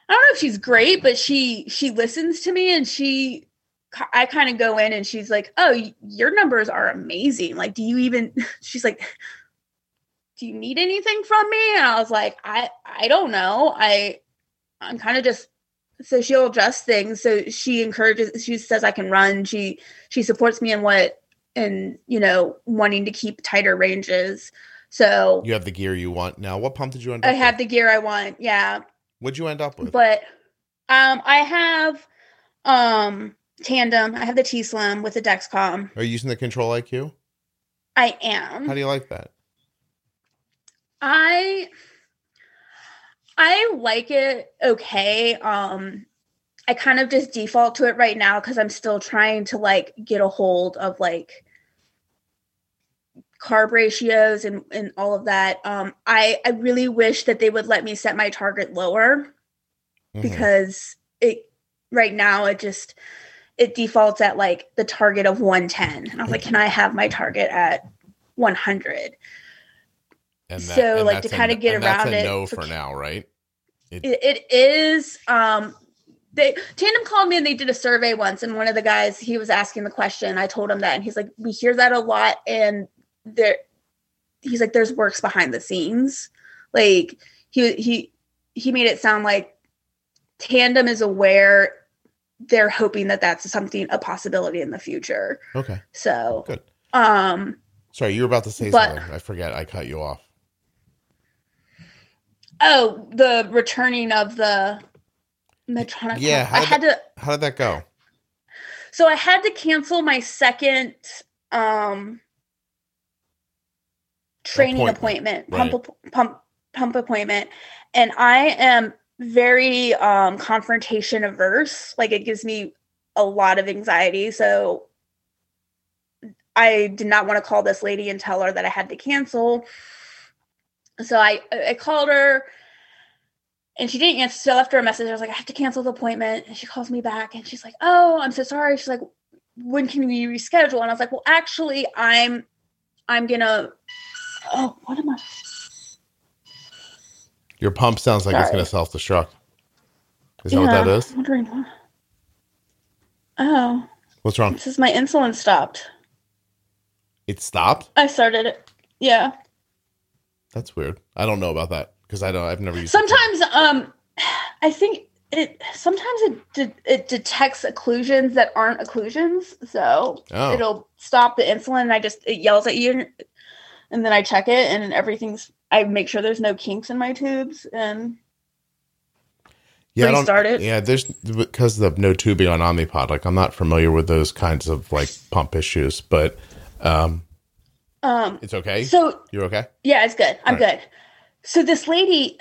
I don't know if she's great, but she she listens to me and she I kind of go in and she's like, "Oh, your numbers are amazing. Like, do you even?" She's like, "Do you need anything from me?" And I was like, "I I don't know. I I'm kind of just." So she'll adjust things. So she encourages. She says I can run. She she supports me in what and you know wanting to keep tighter ranges. So You have the gear you want now. What pump did you end up? I have with? the gear I want. Yeah, What'd you end up with? but um i have um tandem i have the t slim with the dexcom Are you using the Control IQ? i am. How do you like that? i i like it okay um i kind of just default to it right now because i'm still trying to like get a hold of like carb ratios and and all of that um i i really wish that they would let me set my target lower Mhm. because it right now it just it defaults at like the target of 110 and i was like can i have my target at 100 And so, like, to a- kinda get around it no for- for now, right? it, it is um they tandem called me and they did a survey once and one of the guys he was asking the question i told him that and he's like we hear that a lot and there he's like there's works behind the scenes like he he he made it sound like tandem is aware they're hoping that that's something a possibility in the future Okay, so good. um Sorry, you were about to say But- something. I forget. I cut you off. oh the returning of the medtronic Yeah, how i had to How did that go? So I had to cancel my second um training Appointment, appointment, pump pump pump appointment and I am very um confrontation averse. Like it gives me a lot of anxiety. So I did not want to call this lady and tell her that I had to cancel. So I I called her and she didn't answer. So I left her a message. I was like, I have to cancel the appointment. And she calls me back and she's like, Oh, I'm so sorry. She's like, when can we reschedule? And I was like, Well, actually, I'm I'm gonna oh, what am I? Your pump sounds like it's going to self destruct. Is that what that is? I'm wondering what. Oh, What's wrong? it says my insulin stopped. It stopped. I started it. Yeah. That's weird. I don't know about that because I don't. I've never used. it. Sometimes, um, I think it. Sometimes it de- it detects occlusions that aren't occlusions, so Oh. it'll stop the insulin. And I just it yells at you, and then I check it, and everything's. I make sure there's no kinks in my tubes, and yeah, I don't- restart it. Yeah, there's because of the no tubing on Omnipod. Like I'm not familiar with those kinds of like pump issues, but um, um. it's okay. So You're okay. Yeah, it's good. I'm All right. good. So this lady,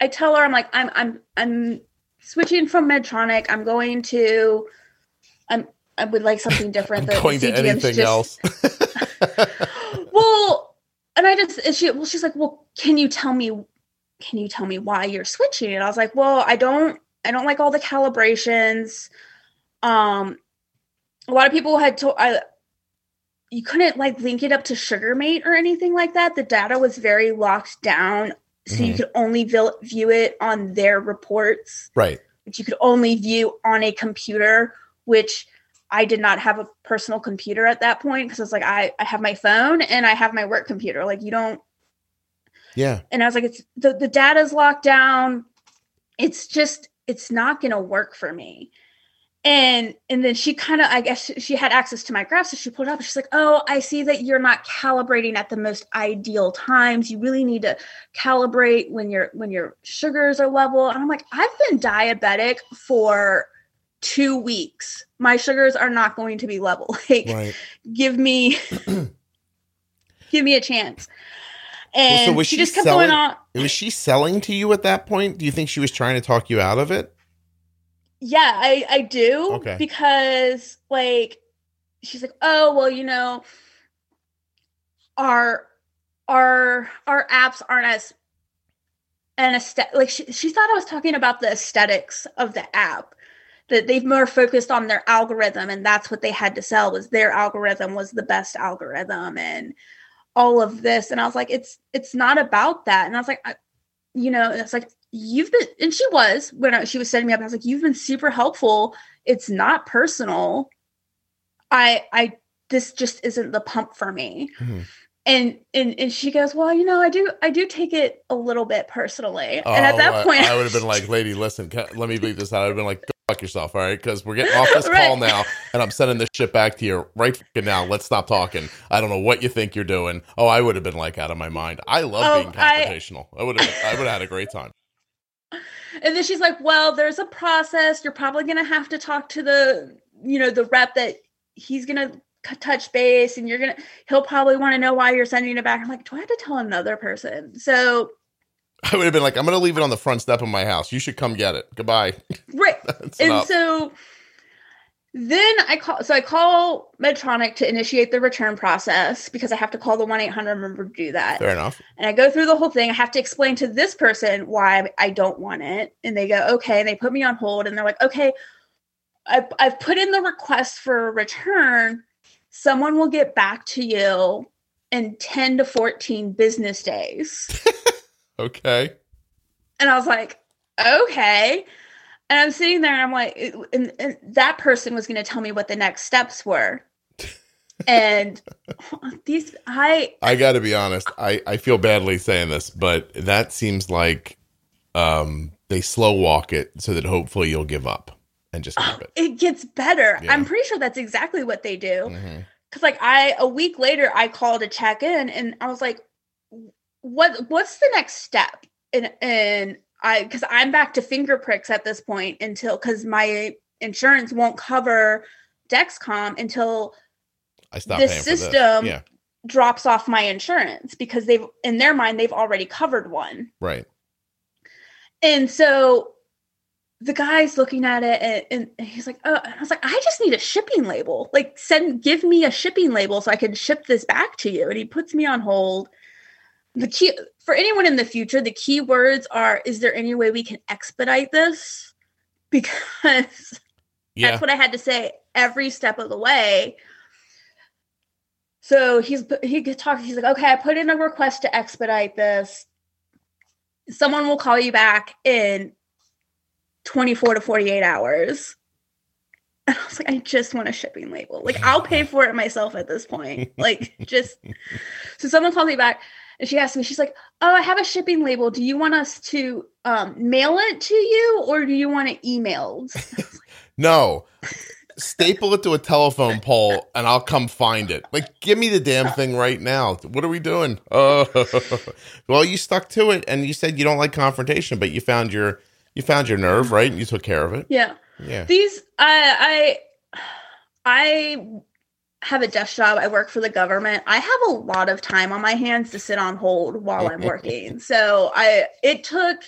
I tell her I'm like I'm I'm I'm switching from Medtronic. I'm going to I'm I would like something different. I'm going to anything just- else. Well, and I just and she well she's like, well, can you tell me can you tell me why you're switching? And I was like, well, I don't I don't like all the calibrations. Um, a lot of people had told I you couldn't like link it up to Sugarmate or anything like that. The data was very locked down, so you Mhm. could only vil- view it on their reports, right. which you could only view on a computer, which I did not have a personal computer at that point because it's like I I have my phone and I have my work computer. Like you don't Yeah. and I was like, it's the, the data's locked down. It's just, it's not going to work for me. and and then she kind of i guess she had access to my graph so she pulled it up she's like oh i see that you're not calibrating at the most ideal times you really need to calibrate when your when your sugars are level and i'm like i've been diabetic for two weeks my sugars are not going to be level like Right. give me give me a chance and was she, she just kept selling- going on Was she selling to you at that point? Do you think she was trying to talk you out of it? Yeah, I I do. Okay. Because like she's like, "Oh, well, you know, our our our apps aren't as an aesthetic like she, she thought I was talking about the aesthetics of the app. That they've more focused on their algorithm and that's what they had to sell was their algorithm was the best algorithm and all of this. And I was like it's it's not about that. And I was like I, you know it's like you've been and she was when I, she was setting me up i was like you've been super helpful. It's not personal. I i this just isn't the pump for me. Mhm. and and and she goes well you know i do i do take it a little bit personally. And at that Oh, I- point I, would have been like, "Lady, listen, let me leave this out." I'd have been like, "Go fuck yourself, all right?" Because we're getting off this Right. call now, and I'm sending this shit back to you right now. Let's stop talking. I don't know what you think you're doing. Oh, I would have been like out of my mind. I love Oh, being I- confrontational. I, would have. I would have had a great time. and then she's like well there's a process you're probably going to have to talk to the you know the rep that he's going to touch base and you're to he'll probably want to know why you're sending it back i'm like do i have to tell another person so I would have been like, "I'm going to leave it on the front step of my house. You should come get it. Goodbye." right and enough. so then I call so I call Medtronic to initiate the return process because I have to call the 1-800 number to do that. Fair enough. And I go through the whole thing. I have to explain to this person why I don't want it. And they go, okay. And they put me on hold and they're like, okay, I've, I've put in the request for a return. Someone will get back to you in 10 to 14 business days. Okay. And I was like, okay. And I'm sitting there and I'm like, and, and that person was going to tell me what the next steps were. And these, I, I got to be honest. I, I feel badly saying this, but that seems like um, they slow walk it so that hopefully you'll give up and just keep it. it gets better. Yeah. I'm pretty sure that's exactly what they do. Mhm. Cause like I, a week later, I called to check in and I was like, what, what's the next step? And, and I, cause I'm back to finger pricks at this point until, cause my insurance won't cover Dexcom until I stopped The paying for this. system- Yeah, drops off my insurance because they've in their mind they've already covered one right. and so the guy's looking at it and, and he's like oh and i was like i just need a shipping label like send give me a shipping label so i can ship this back to you and he puts me on hold the key for anyone in the future the key words are is there any way we can expedite this because Yeah. that's what I had to say every step of the way. So he's he could talk. He's like, okay, I put in a request to expedite this. Someone will call you back in 24 to 48 hours. And I was like, I just want a shipping label. Like, I'll pay for it myself at this point. Like, just so someone called me back and she asked me, she's like, Oh, I have a shipping label. Do you want us to um, mail it to you or do you want it emailed? No. Staple it to a telephone pole and I'll come find it. Like, give me the damn thing right now. What are we doing? Oh, well, you stuck to it and you said you don't like confrontation, but you found your you found your nerve, right? And you took care of it. Yeah. Yeah. These I I I have a desk job. I work for the government. I have a lot of time on my hands to sit on hold while I'm working. so I it took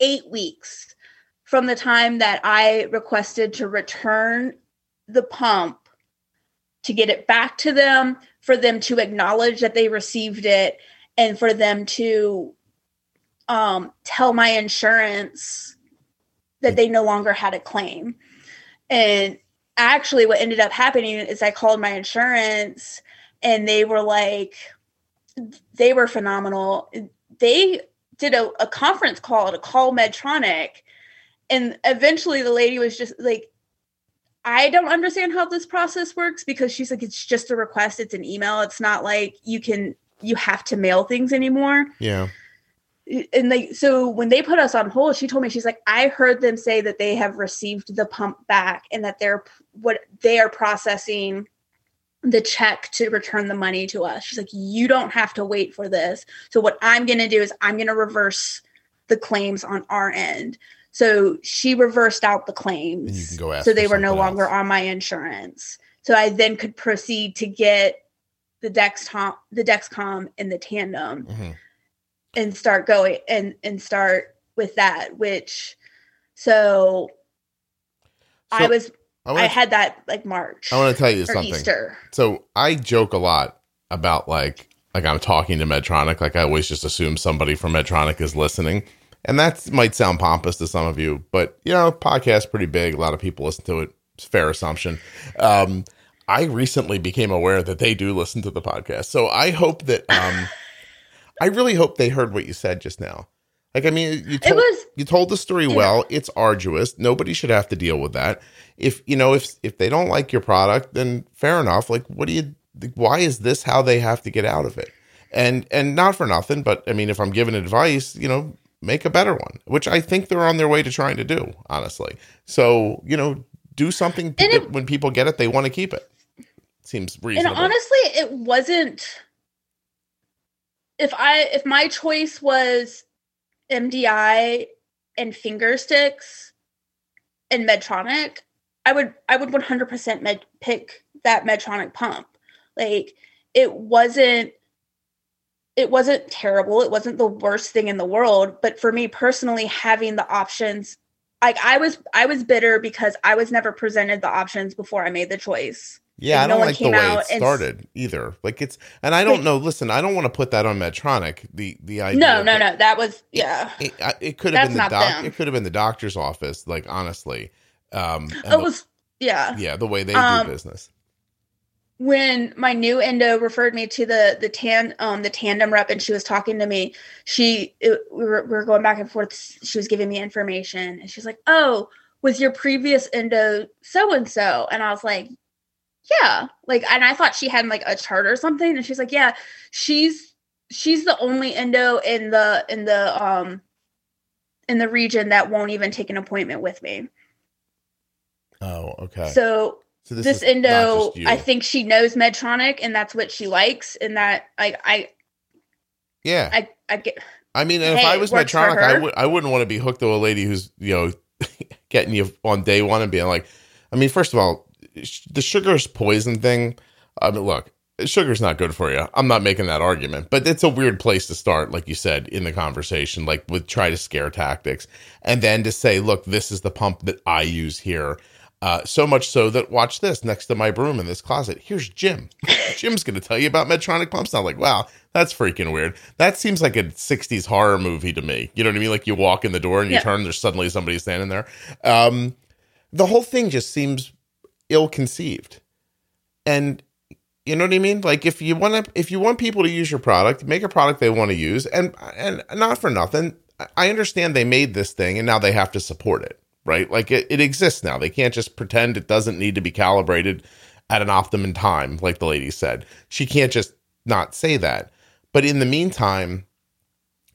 8 weeks from the time that I requested to return the pump to get it back to them for them to acknowledge that they received it and for them to um, tell my insurance that they no longer had a claim. And actually, what ended up happening is I called my insurance and they were like, they were phenomenal. They did a, a conference call to call Medtronic. And eventually, the lady was just like, I don't understand how this process works because she's like, it's just a request, it's an email. It's not like you can, you have to mail things anymore. Yeah. And like so when they put us on hold she told me she's like i heard them say that they have received the pump back and that they're what they are processing the check to return the money to us. She's like you don't have to wait for this. So what i'm going to do is i'm going to reverse the claims on our end. So she reversed out the claims. You can go ask so they were no something longer on my insurance. So i then could proceed to get the dexcom the dexcom and the tandem. Mhm. And start going and and start with that which so, i was I i wanna- had that like march I want to tell you something. easter So I joke a lot about like like I'm talking to Medtronic. Like I always just assume somebody from Medtronic is listening, and that might sound pompous to some of you, but you know, podcast's pretty big. A lot of people listen to it. It's a fair assumption. Um, I recently became aware that they do listen to the podcast, so I hope that um, I really hope they heard what you said just now. Like I mean, you told, was you told the story Yeah. well. It's arduous. Nobody should have to deal with that. If you know, if if they don't like your product, then fair enough. Like, what do you? Why is this how they have to get out of it? And and not for nothing, but I mean, if I'm giving advice, you know, make a better one, which I think they're on their way to trying to do. Honestly, so you know, do something it- when people get it, they want to keep it. Seems reasonable. and honestly it wasn't if i if my choice was mdi and finger sticks and medtronic i would i would 100% med, pick that medtronic pump. Like it wasn't it wasn't terrible. It wasn't the worst thing in the world but for me personally having the options like i was i was bitter because i was never presented the options before i made the choice Yeah, I don't like the way it and started either. Like it's, and I don't know. Listen, I don't want to put that on Medtronic. The the idea. No, no, no. That was yeah. It, I- it could have been the doc. them. It could have been the doctor's office. Like honestly, um, It the- was yeah. yeah, the way they Um, do business. When my new endo referred me to the the tan um the tandem rep and she was talking to me, she it, we, were, we were going back and forth. She was giving me information and she's like, "Oh, was your previous endo so and so?" And I was like, "Yeah." Like, and I thought she had like a chart or something, and she's like, "Yeah, she's she's the only endo in the in the um in the region that won't even take an appointment with me." Oh, okay. So So this, is not endo i think she knows medtronic and that's what she likes and that i i Yeah, i, I get I mean, and if I was Medtronic, I would I wouldn't want to be hooked to a lady who's you know getting you on day one and being like, I mean, first of all, the sugar's poison thing. I mean, look, sugar's not good for you. I'm not making that argument, but it's a weird place to start, like you said in the conversation, like with try to scare tactics, and then to say, look, this is the pump that I use here. Uh, so much so that watch this next to my broom in this closet. Here's Jim. Jim's going to tell you about Medtronic pumps. I'm like, wow, that's freaking weird. That seems like a 60s horror movie to me. You know what I mean? Like you walk in the door and you Yeah. turn, there's suddenly somebody standing there. Um, the whole thing just seems ill conceived. And you know what I mean? Like if you want to, if you want people to use your product, make a product they want to use, and and not for nothing. I understand they made this thing, and now they have to support it, right? Like it, it exists now. They can't just pretend it doesn't need to be calibrated at an optimum time, like the lady said. She can't just not say that. But in the meantime,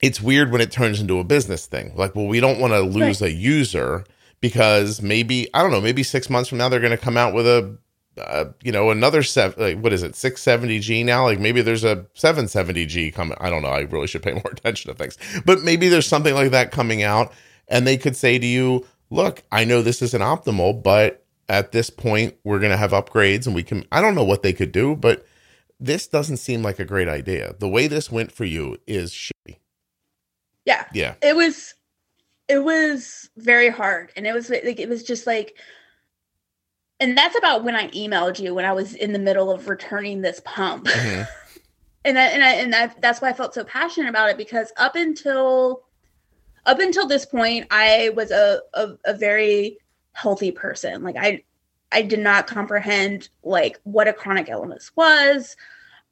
it's weird when it turns into a business thing. Like, well, we don't want to lose a user because maybe I don't know. Maybe six months from now they're going to come out with a, uh, you know, another seven. Like, what is it? Six seventy G now. Like maybe there's a seven seventy G coming. I don't know. I really should pay more attention to things. But maybe there's something like that coming out, and they could say to you, "Look, I know this isn't optimal, but at this point we're going to have upgrades, and we can." I don't know what they could do, but this doesn't seem like a great idea. The way this went for you is shitty. yeah Yeah. it was it was very hard and it was like it was just like and that's about when i emailed you when i was in the middle of returning this pump Mhm. and I, and I, and I, that's why I felt so passionate about it because up until up until this point, I was a, a a very healthy person. Like I I did not comprehend like what a chronic illness was.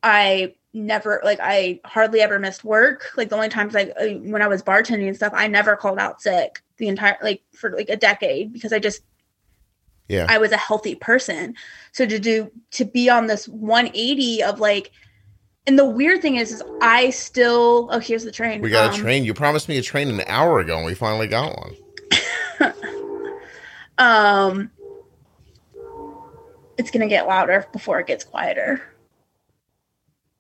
I never like I hardly ever missed work. Like the only times like uh, when I was bartending and stuff, I never called out sick the entire like for like a decade because I just Yeah. I was a healthy person. So to do to be on this 180 of like and the weird thing is, is I still. Oh, here's the train. We got Um, a train. You promised me a train an hour ago, and we finally got one. Um, it's gonna get louder before it gets quieter.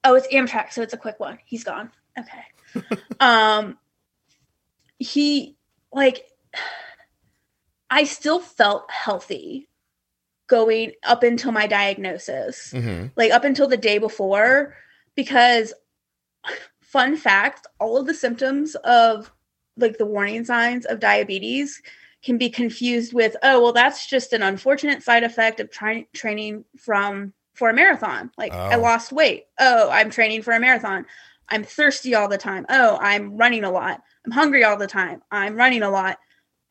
Oh, it's Amtrak, so it's a quick one. He's gone. Okay. um, he like, I still felt healthy going up until my diagnosis hmm like up until the day before because fun fact all of the symptoms of like the warning signs of diabetes can be confused with oh well that's just an unfortunate side effect of trying training from for a marathon. Like i Oh. lost weight. Oh i'm training for a marathon. I'm thirsty all the time. Oh i'm running a lot. I'm hungry all the time. I'm running a lot.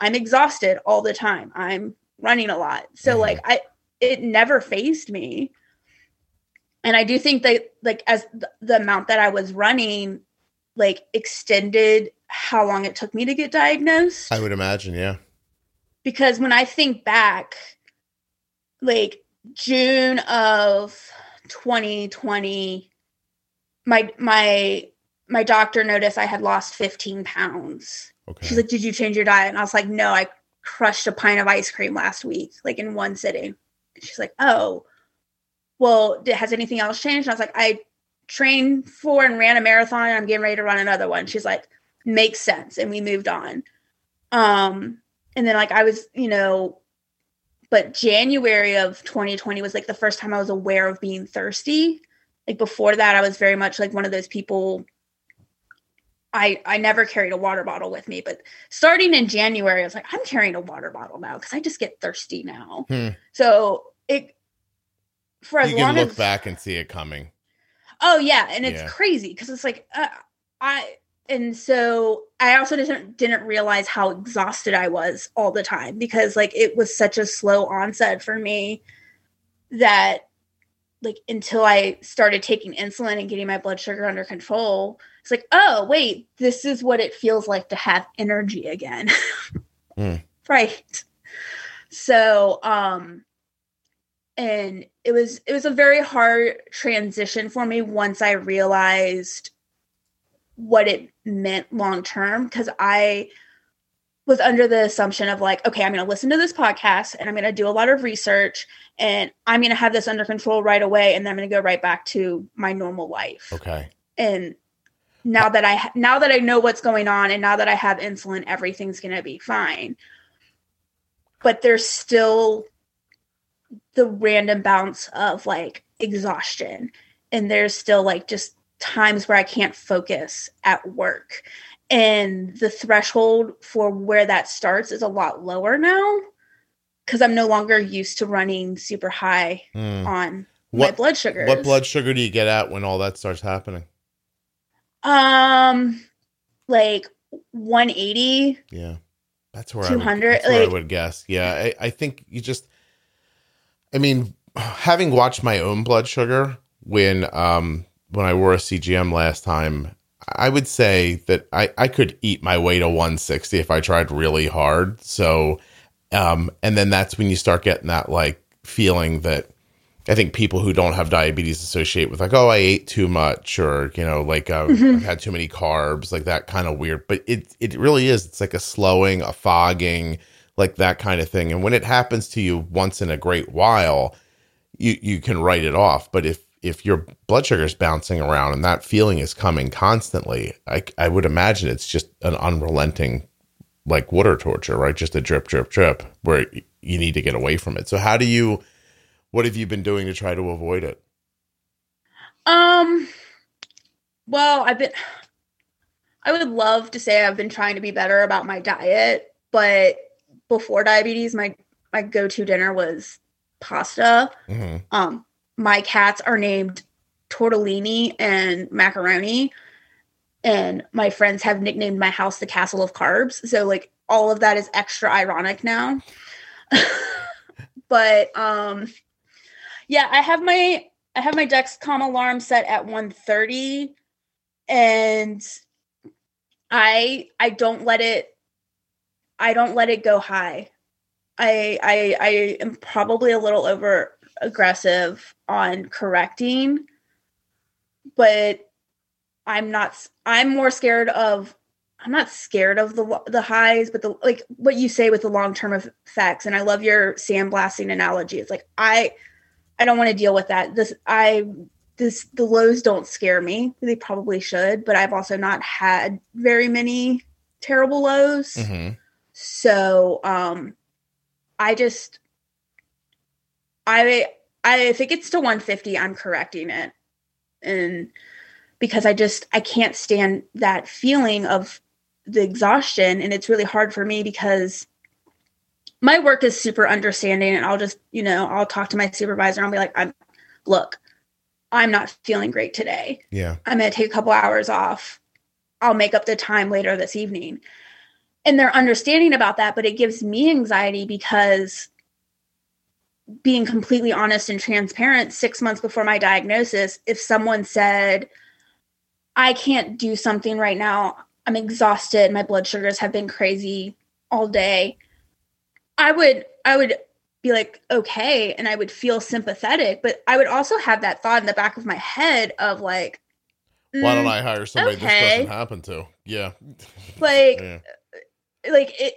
I'm exhausted all the time. I'm running a lot. So Mhm. like i it never phased me. And i do think that like as th- the amount that i was running like extended how long it took me to get diagnosed. I would imagine, yeah. because when i think back like june of 2020 my my my doctor noticed i had lost 15 pounds. Okay. she's like did you change your diet? And i was like no i crushed a pint of ice cream last week like in one sitting. And she's like oh well has anything else changed? And i was like i trained for and ran a marathon and i'm getting ready to run another one. She's like makes sense and we moved on. Um and then like i was you know but january of 2020 was like the first time i was aware of being thirsty like before that i was very much like one of those people i i never carried a water bottle with me but starting in january i was like i'm carrying a water bottle now because i just get thirsty now Hmm. so it for as you can long look as back and see it coming. Oh yeah, and it's Yeah. crazy because it's like uh, I and so I also didn't didn't realize how exhausted I was all the time because like it was such a slow onset for me that like until I started taking insulin and getting my blood sugar under control, it's like, oh wait, this is what it feels like to have energy again. Hmm. Right. So um and it was it was a very hard transition for me once I realized what it meant long term because I was under the assumption of like, okay, I'm going to listen to this podcast and I'm going to do a lot of research and I'm going to have this under control right away and then I'm going to go right back to my normal life. Okay. And now that I now that I know what's going on and now that I have insulin, everything's going to be fine. But there's still the random bounce of like exhaustion and there's still like just times where I can't focus at work. And the threshold for where that starts is a lot lower now because I'm no longer used to running super high Hmm. on my What blood sugar. what blood sugar do you get at when all that starts happening? Um, like 180. Yeah. That's where I 200, would, that's where I would guess. Yeah. I, I think you just I mean, having watched my own blood sugar when um when I wore a CGM last time, I would say that I, I could eat my way to 160 if I tried really hard. So um and then that's when you start getting that like feeling that I think people who don't have diabetes associate with like, oh, I ate too much, or you know, like uh, I've had too many carbs, like that kind of weird. But it it really is. It's like a slowing, a fogging, like that kind of thing. And when it happens to you once in a great while, you you can write it off. But if if your blood sugar is bouncing around and that feeling is coming constantly, I I would imagine it's just an unrelenting like water torture, right? Just a drip, drip, drip, where you need to get away from it. So how do you? What have you been doing to try to avoid it? Um, well, I've been, I would love to say I've been trying to be better about my diet, but before diabetes, my, my go-to dinner was pasta. hmm Um, my cats are named tortellini and macaroni, and my friends have nicknamed my house the castle of carbs. So like all of that is extra ironic now. but um yeah, I have my I have my Dexcom alarm set at 1:30 and I I don't let it I don't let it go high. I I I am probably a little over aggressive on correcting but I'm not I'm more scared of I'm not scared of the the highs, but the like what you say with the long term effects. And I love your sandblasting analogy. It's like I I don't want to deal with that. This I this the lows don't scare me. They probably should, but I've also not had very many terrible lows. Mm-hmm. So um I just I I if it gets to 150, I'm correcting it. And because I just I can't stand that feeling of the exhaustion and it's really hard for me because my work is super understanding and I'll just, you know, I'll talk to my supervisor and I'll be like, I'm look, I'm not feeling great today. Yeah. I'm going to take a couple hours off. I'll make up the time later this evening. And they're understanding about that, but it gives me anxiety because being completely honest and transparent, six months before my diagnosis, if someone said, I can't do something right now, I'm exhausted, my blood sugars have been crazy all day, I would, I would be like, okay, and I would feel sympathetic, but I would also have that thought in the back of my head of like, why don't mm, I hire somebody okay. this doesn't happen to? Yeah. Like, yeah. like it,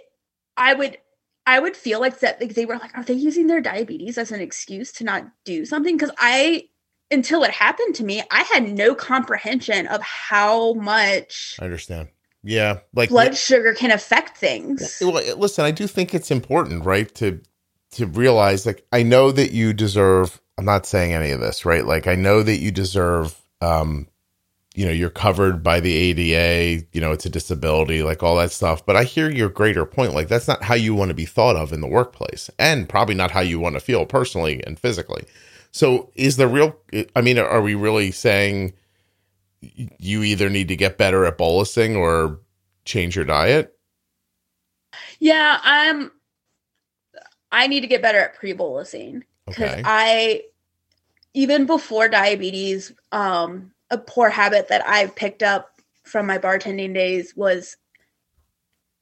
I would I would feel like that like they were like, are they using their diabetes as an excuse to not do something? Because I until it happened to me, I had no comprehension of how much I understand. Yeah, like blood sugar can affect things. Well, listen, I do think it's important, right, to to realize like I know that you deserve. I'm not saying any of this, right? Like I know that you deserve um you know you're covered by the ADA, you know it's a disability, like all that stuff. But I hear your greater point, like that's not how you want to be thought of in the workplace, and probably not how you want to feel personally and physically. So, is the real? I mean, are we really saying you either need to get better at bolusing or change your diet? Yeah, I'm. I need to get better at pre-bolusing because okay. I, even before diabetes, um, a poor habit that I've picked up from my bartending days was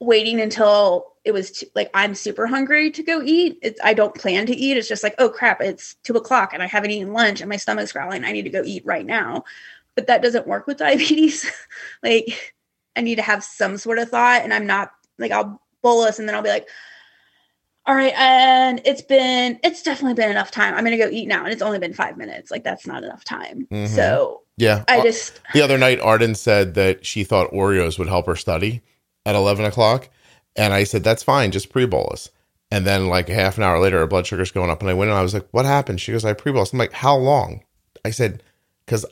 waiting until it was too, like I'm super hungry to go eat. It's I don't plan to eat. It's just like, oh crap, it's two o'clock and I haven't eaten lunch and my stomach's growling. I need to go eat right now. But that doesn't work with diabetes. like I need to have some sort of thought, and I'm not like I'll bolus and then I'll be like, all right, and it's been it's definitely been enough time. I'm gonna go eat now, and it's only been five minutes. Like that's not enough time. Mm-hmm. So yeah. I just the other night Arden said that she thought Oreos would help her study at eleven o'clock. And I said, That's fine, just pre bolus. And then like a half an hour later, her blood sugar's going up. And I went and I was like, What happened? She goes, I pre bolus. I'm like, How long? I said, Because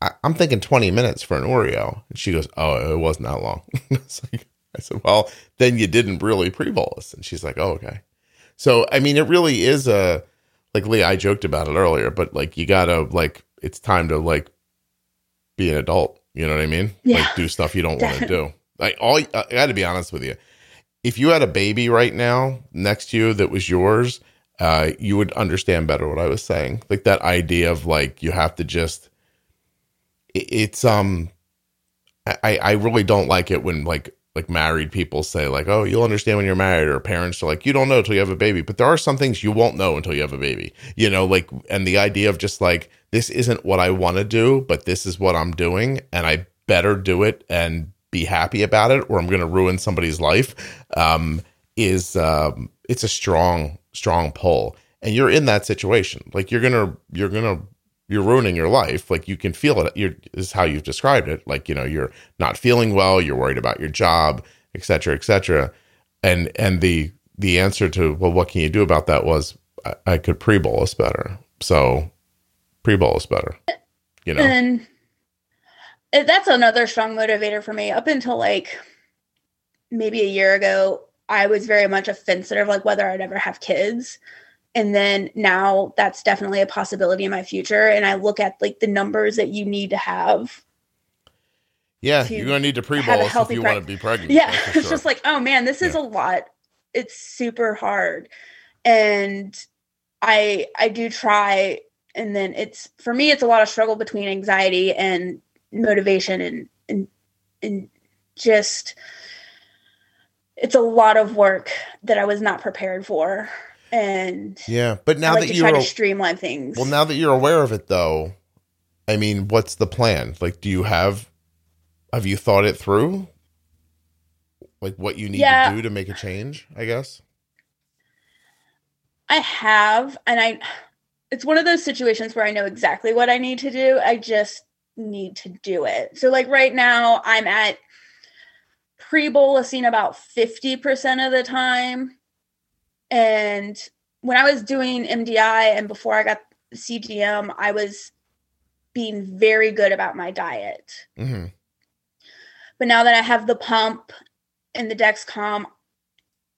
I, am thinking 20 minutes for an Oreo. And she goes, Oh, it wasn't that long. like, I said, Well, then you didn't really pre bolus. And she's like, Oh, okay. So, I mean, it really is a, like Leah, I joked about it earlier, but like you gotta like it's time to like be an adult. You know what I mean? Yeah. Like do stuff you don't want to do. Like all I got to be honest with you. If you had a baby right now next to you that was yours, uh, you would understand better what I was saying. Like that idea of like you have to just. It, it's um, I I really don't like it when like like married people say like oh you'll understand when you're married or parents are like you don't know until you have a baby. But there are some things you won't know until you have a baby you know like and the idea of just like this isn't what i want to do but this is what i'm doing and i better do it and be happy about it or i'm going to ruin somebody's life um is um it's a strong strong pull. And you're in that situation. Like you're gonna you're gonna you're ruining your life. Like you can feel it. You're, is how you've described it. Like you know, you're not feeling well. You're worried about your job, et cetera, et cetera. And and the the answer to well, what can you do about that was I, I could pre bolus better. So pre bolus better. You know, and that's another strong motivator for me. Up until like maybe a year ago, I was very much a fence sitter of like whether I'd ever have kids and then now that's definitely a possibility in my future. And i look at like the numbers that you need to have yeah to you're gonna need to pre-bolus if you preg- want to be pregnant yeah sure. it's just like oh man this is yeah. a lot. It's super hard. And i i do try and then it's for me it's a lot of struggle between anxiety and motivation and and and just it's a lot of work that i was not prepared for and yeah but now like that you're try to streamline things well now that you're aware of it though I mean, what's the plan? Like, do you have have you thought it through? Like what you need Yeah. to do to make a change, I guess. I have, and I it's one of those situations where I know exactly what I need to do. I just need to do it. So like right now I'm at pre-bolusing about 50% of the time. And when I was doing MDI and before I got CGM, I was being very good about my diet. hmm But now that I have the pump and the Dexcom,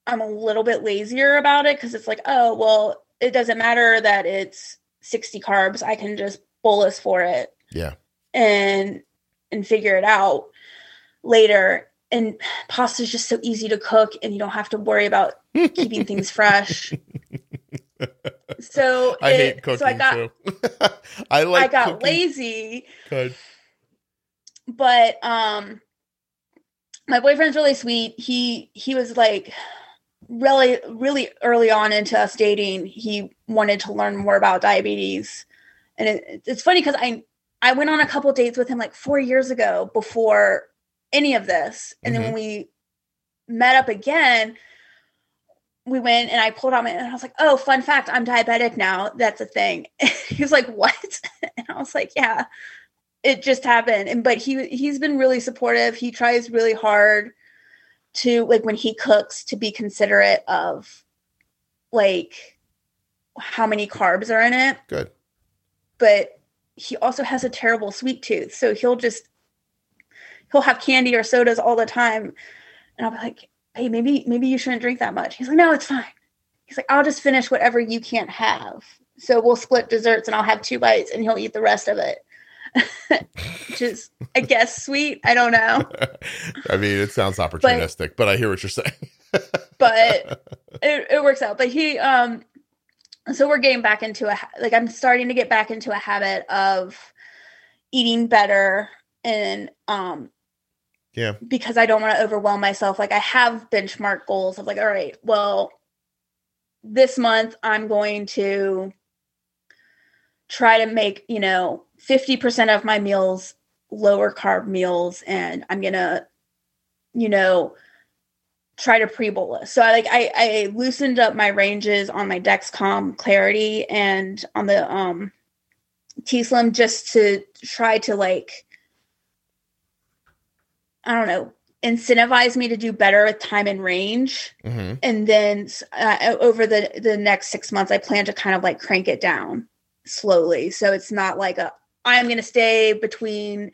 I'm a little bit lazier about it because it's like, oh, well, it doesn't matter that it's 60 carbs. I can just bolus for it Yeah. and and figure it out later. And pasta is just so easy to cook and you don't have to worry about keeping things fresh. So I it- hate cooking so I got too. I like I got cooking. lazy Good. but um my boyfriend's really sweet he he was like really really early on into us dating he wanted to learn more about diabetes and it, it's funny because i i went on a couple dates with him like four years ago before any of this and then when we met up again we went and i pulled out my and i was like oh fun fact i'm diabetic now. That's a thing. He was like what? And i was like yeah it just happened. And but he he's been really supportive. He tries really hard to like when he cooks to be considerate of like how many carbs are in it. Good. but he also has a terrible sweet tooth. So he'll just he'll have candy or sodas all the time. And i'll be like hey maybe maybe you shouldn't drink that much. He's like no it's fine. He's like i'll just finish whatever you can't have. So we'll split desserts and i'll have two bites and he'll eat the rest of it. Which is i guess sweet. I don't know. I mean, it sounds opportunistic, but, I hear what you're saying. but it, it works out. But he um so we're getting back into a like i'm starting to get back into a habit of eating better and um Yeah. because i don't want to overwhelm myself like i have benchmark goals of like all right well this month i'm going to try to make you know 50% of my meals lower carb meals and i'm gonna you know try to pre-bolus. So I like I, I loosened up my ranges on my Dexcom Clarity and on the um T Slim just to try to like I don't know incentivize me to do better with time and range. hmm And then uh, over the the next six months, I plan to kind of like crank it down slowly. So it's not like a I'm going to stay between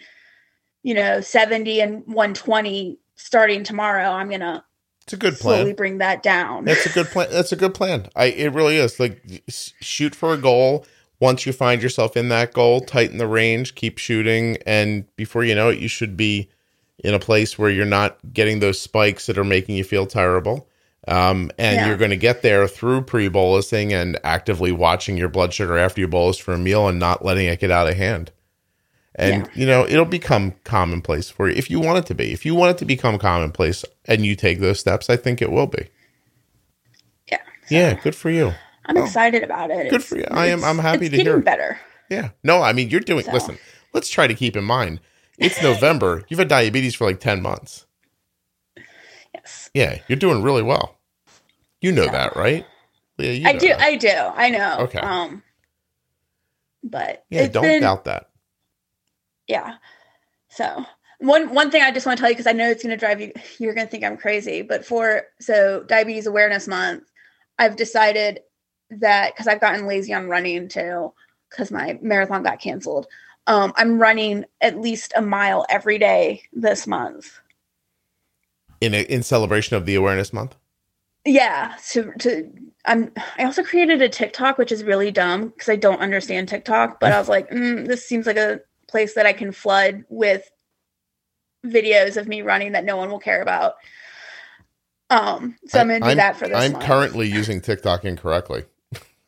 you know 70 and 120 starting tomorrow. I'm going to It's a good slowly plan. bring that down. That's a good plan. That's a good plan. I it really is. Like shoot for a goal. Once you find yourself in that goal, tighten the range, keep shooting, and before you know it, you should be in a place where you're not getting those spikes that are making you feel terrible. Um, and Yeah. you're going to get there through pre-bolusing and actively watching your blood sugar after you bolus for a meal and not letting it get out of hand. And Yeah. you know it'll become commonplace for you if you want it to be. If you want it to become commonplace and you take those steps, I think it will be. Yeah. Yeah, good for you. I'm Oh. excited about it. Good for you. I am- I'm happy it's to hear. better. Yeah. No, I mean, you're doing, So. listen, let's try to keep in mind it's November. You've had diabetes for like 10 months. Yes. Yeah. You're doing really well. You know So. that, right? Yeah. You I know do. that. I do. I know. Okay. Um, but yeah. Don't been- doubt that. Yeah. So one one thing I just want to tell you because I know it's going to drive you. You're going to think I'm crazy, but for so Diabetes Awareness Month, I've decided that because I've gotten lazy on running too, because my marathon got canceled. Um, I'm running at least a mile every day this month. In, a, in celebration of the awareness month. Yeah, to to I'm I also created a TikTok which is really dumb because I don't understand TikTok, but I was like, mm, this seems like a place that I can flood with videos of me running that no one will care about. Um, so I, am gonna do I'm- that for this. I'm month. currently using TikTok incorrectly.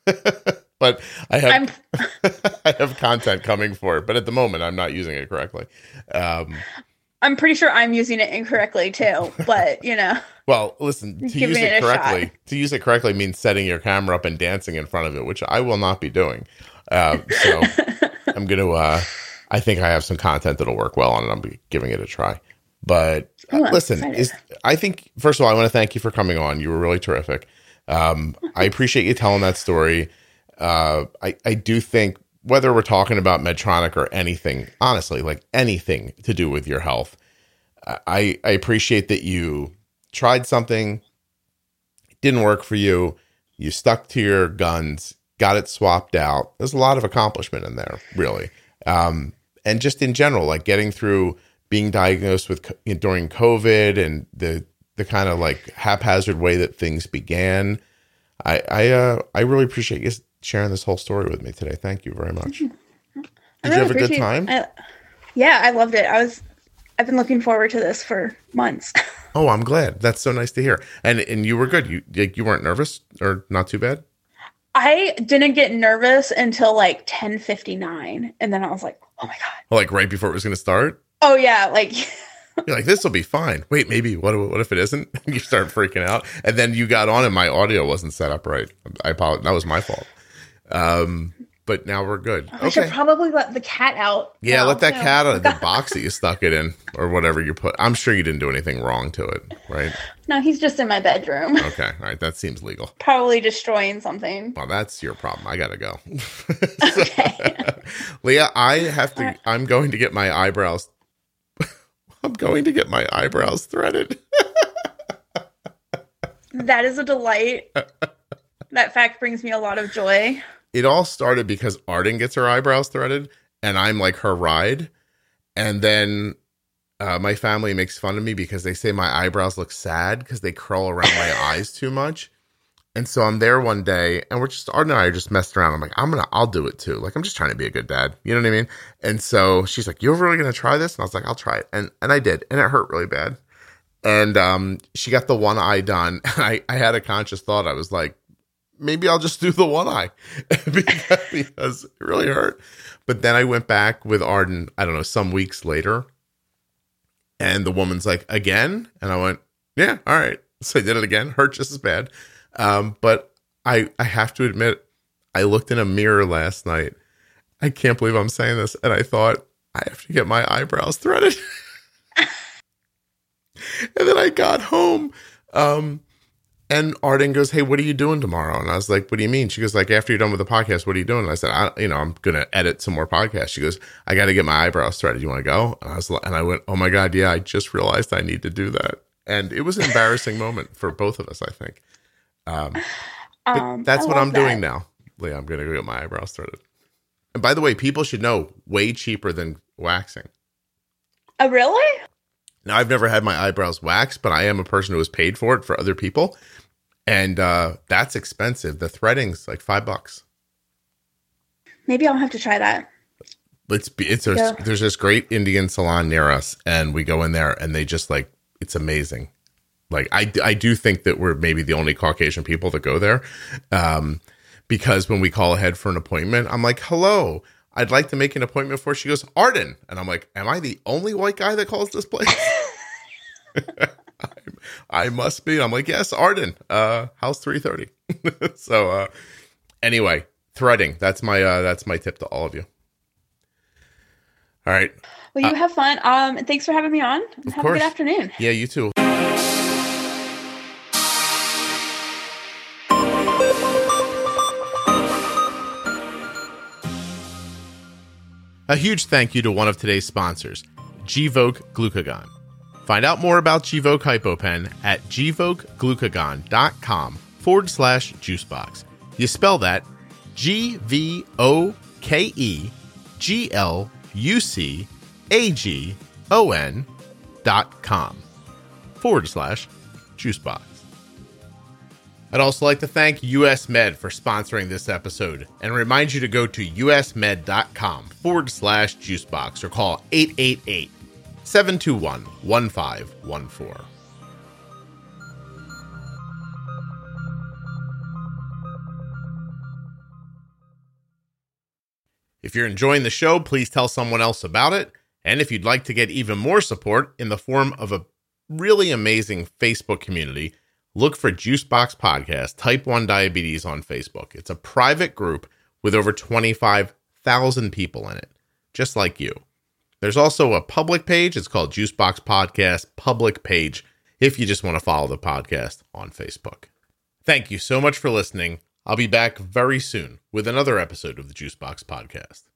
but I have I have content coming for it, but at the moment I'm not using it correctly. Um, I'm pretty sure I'm using it incorrectly too, but you know, Well, listen, to use it shot. correctly, to use it correctly means setting your camera up and dancing in front of it, which I will not be doing. Uh, so I'm going to uh, I think I have some content that'll work well on it. I'm giving it a try. But uh, I'm listen, is, I think first of all, I want to thank you for coming on. You were really terrific. Um, I appreciate you telling that story. Uh, I I do think whether we're talking about Medtronic or anything, honestly, like anything to do with your health, I I appreciate that you tried something, didn't work for you, you stuck to your guns, got it swapped out. There's a lot of accomplishment in there, really. Um, and just in general, like getting through being diagnosed with during COVID and the the kind of like haphazard way that things began. I I uh, I really appreciate sharing this whole story with me today. Thank you very much. Did I you have a good time? I- yeah, I loved it. I was. I've been looking forward to this for months. Oh, I'm glad. That's so nice to hear. And and you were good. You like you weren't nervous or not too bad. I didn't get nervous until like 10:59 and then I was like, "Oh my god." Like right before it was going to start. Oh yeah, like You're like, this will be fine. Wait, maybe what? What if it isn't? you start freaking out, and then you got on, and my audio wasn't set up right. I apologize. That was my fault. Um, but now we're good. I should probably let the cat out. Yeah, now, let that too. cat out of the box that you stuck it in, or whatever you put. I'm sure you didn't do anything wrong to it, right? No, he's just in my bedroom, Okay, all right. That seems legal. probably destroying something. Well, that's your problem. I gotta go. Okay. Leah, I have to. Right. I'm going to get my eyebrows. I'm going to get my eyebrows threaded. that is a delight. that fact brings me a lot of joy. It all started because Arden gets her eyebrows threaded, and I'm like her ride, and then uh, my family makes fun of me because they say my eyebrows look sad because they curl around my eyes too much. And so I'm there one day, and we're just Arden and I are just messing around. I'm like, I'm gonna, I'll do it too. Like I'm just trying to be a good dad. You know what I mean? And so she's like, You're really gonna try this? And I was like, I'll try it. And and I did, and it hurt really bad. And um, she got the one eye done. And I I had a conscious thought. I was like, maybe I'll just do the one eye because, it really hurt. But then I went back with Arden, I don't know, some weeks later. And the woman's like, again? And I went, yeah, all right. So I did it again. Hurt just as bad. Um, but I I have to admit, I looked in a mirror last night. I can't believe I'm saying this. And I thought, I have to get my eyebrows threaded. and then I got home. Um, and Arden goes, "Hey, what are you doing tomorrow?" And I was like, "What do you mean?" She goes, "Like after you're done with the podcast, what are you doing?" And I said, I, "You know, I'm gonna edit some more podcasts." She goes, "I got to get my eyebrows threaded. You want to go?" And I was, and I went, "Oh my god, yeah! I just realized I need to do that." And it was an embarrassing moment for both of us, I think. Um, Um, that's I what I'm doing now, Leah. I'm gonna go get my eyebrows threaded. And by the way, people should know, way cheaper than waxing. Oh, really? Now, I've never had my eyebrows waxed, but I am a person who has paid for it for other people. And uh, that's expensive. The threading's like five bucks. Maybe I'll have to try that. It's it's a, Yeah. there's this great Indian salon near us, and we go in there, and they just like it's amazing. Like I I do think that we're maybe the only Caucasian people that go there, um, because when we call ahead for an appointment, I'm like, hello. I'd like to make an appointment for. She goes, Arden, and I'm like, am I the only white guy that calls this place? I must be. I'm like, yes, Arden, uh, house 330. so, uh, anyway, threading. That's my, uh, that's my tip to all of you. All right. Well, you have fun. Um, and thanks for having me on. Uh, have a course. good afternoon. Yeah, you too. A huge thank you to one of today's sponsors, Gvoke Glucagon. Find out more about Gvoke HypoPen at gvokeglucagon.com forward slash juicebox. You spell that G V O K E G L U C A G O N dot com forward slash juicebox. I'd also like to thank US Med for sponsoring this episode and remind you to go to usmed.com forward slash juicebox or call 888 721 1514. If you're enjoying the show, please tell someone else about it. And if you'd like to get even more support in the form of a really amazing Facebook community, look for Juicebox Podcast Type 1 Diabetes on Facebook. It's a private group with over 25,000 people in it. just like you. There's also a public page. It's called Juicebox Podcast Public Page if you just want to follow the podcast on Facebook. Thank you so much for listening. I'll be back very soon with another episode of the Juicebox Podcast.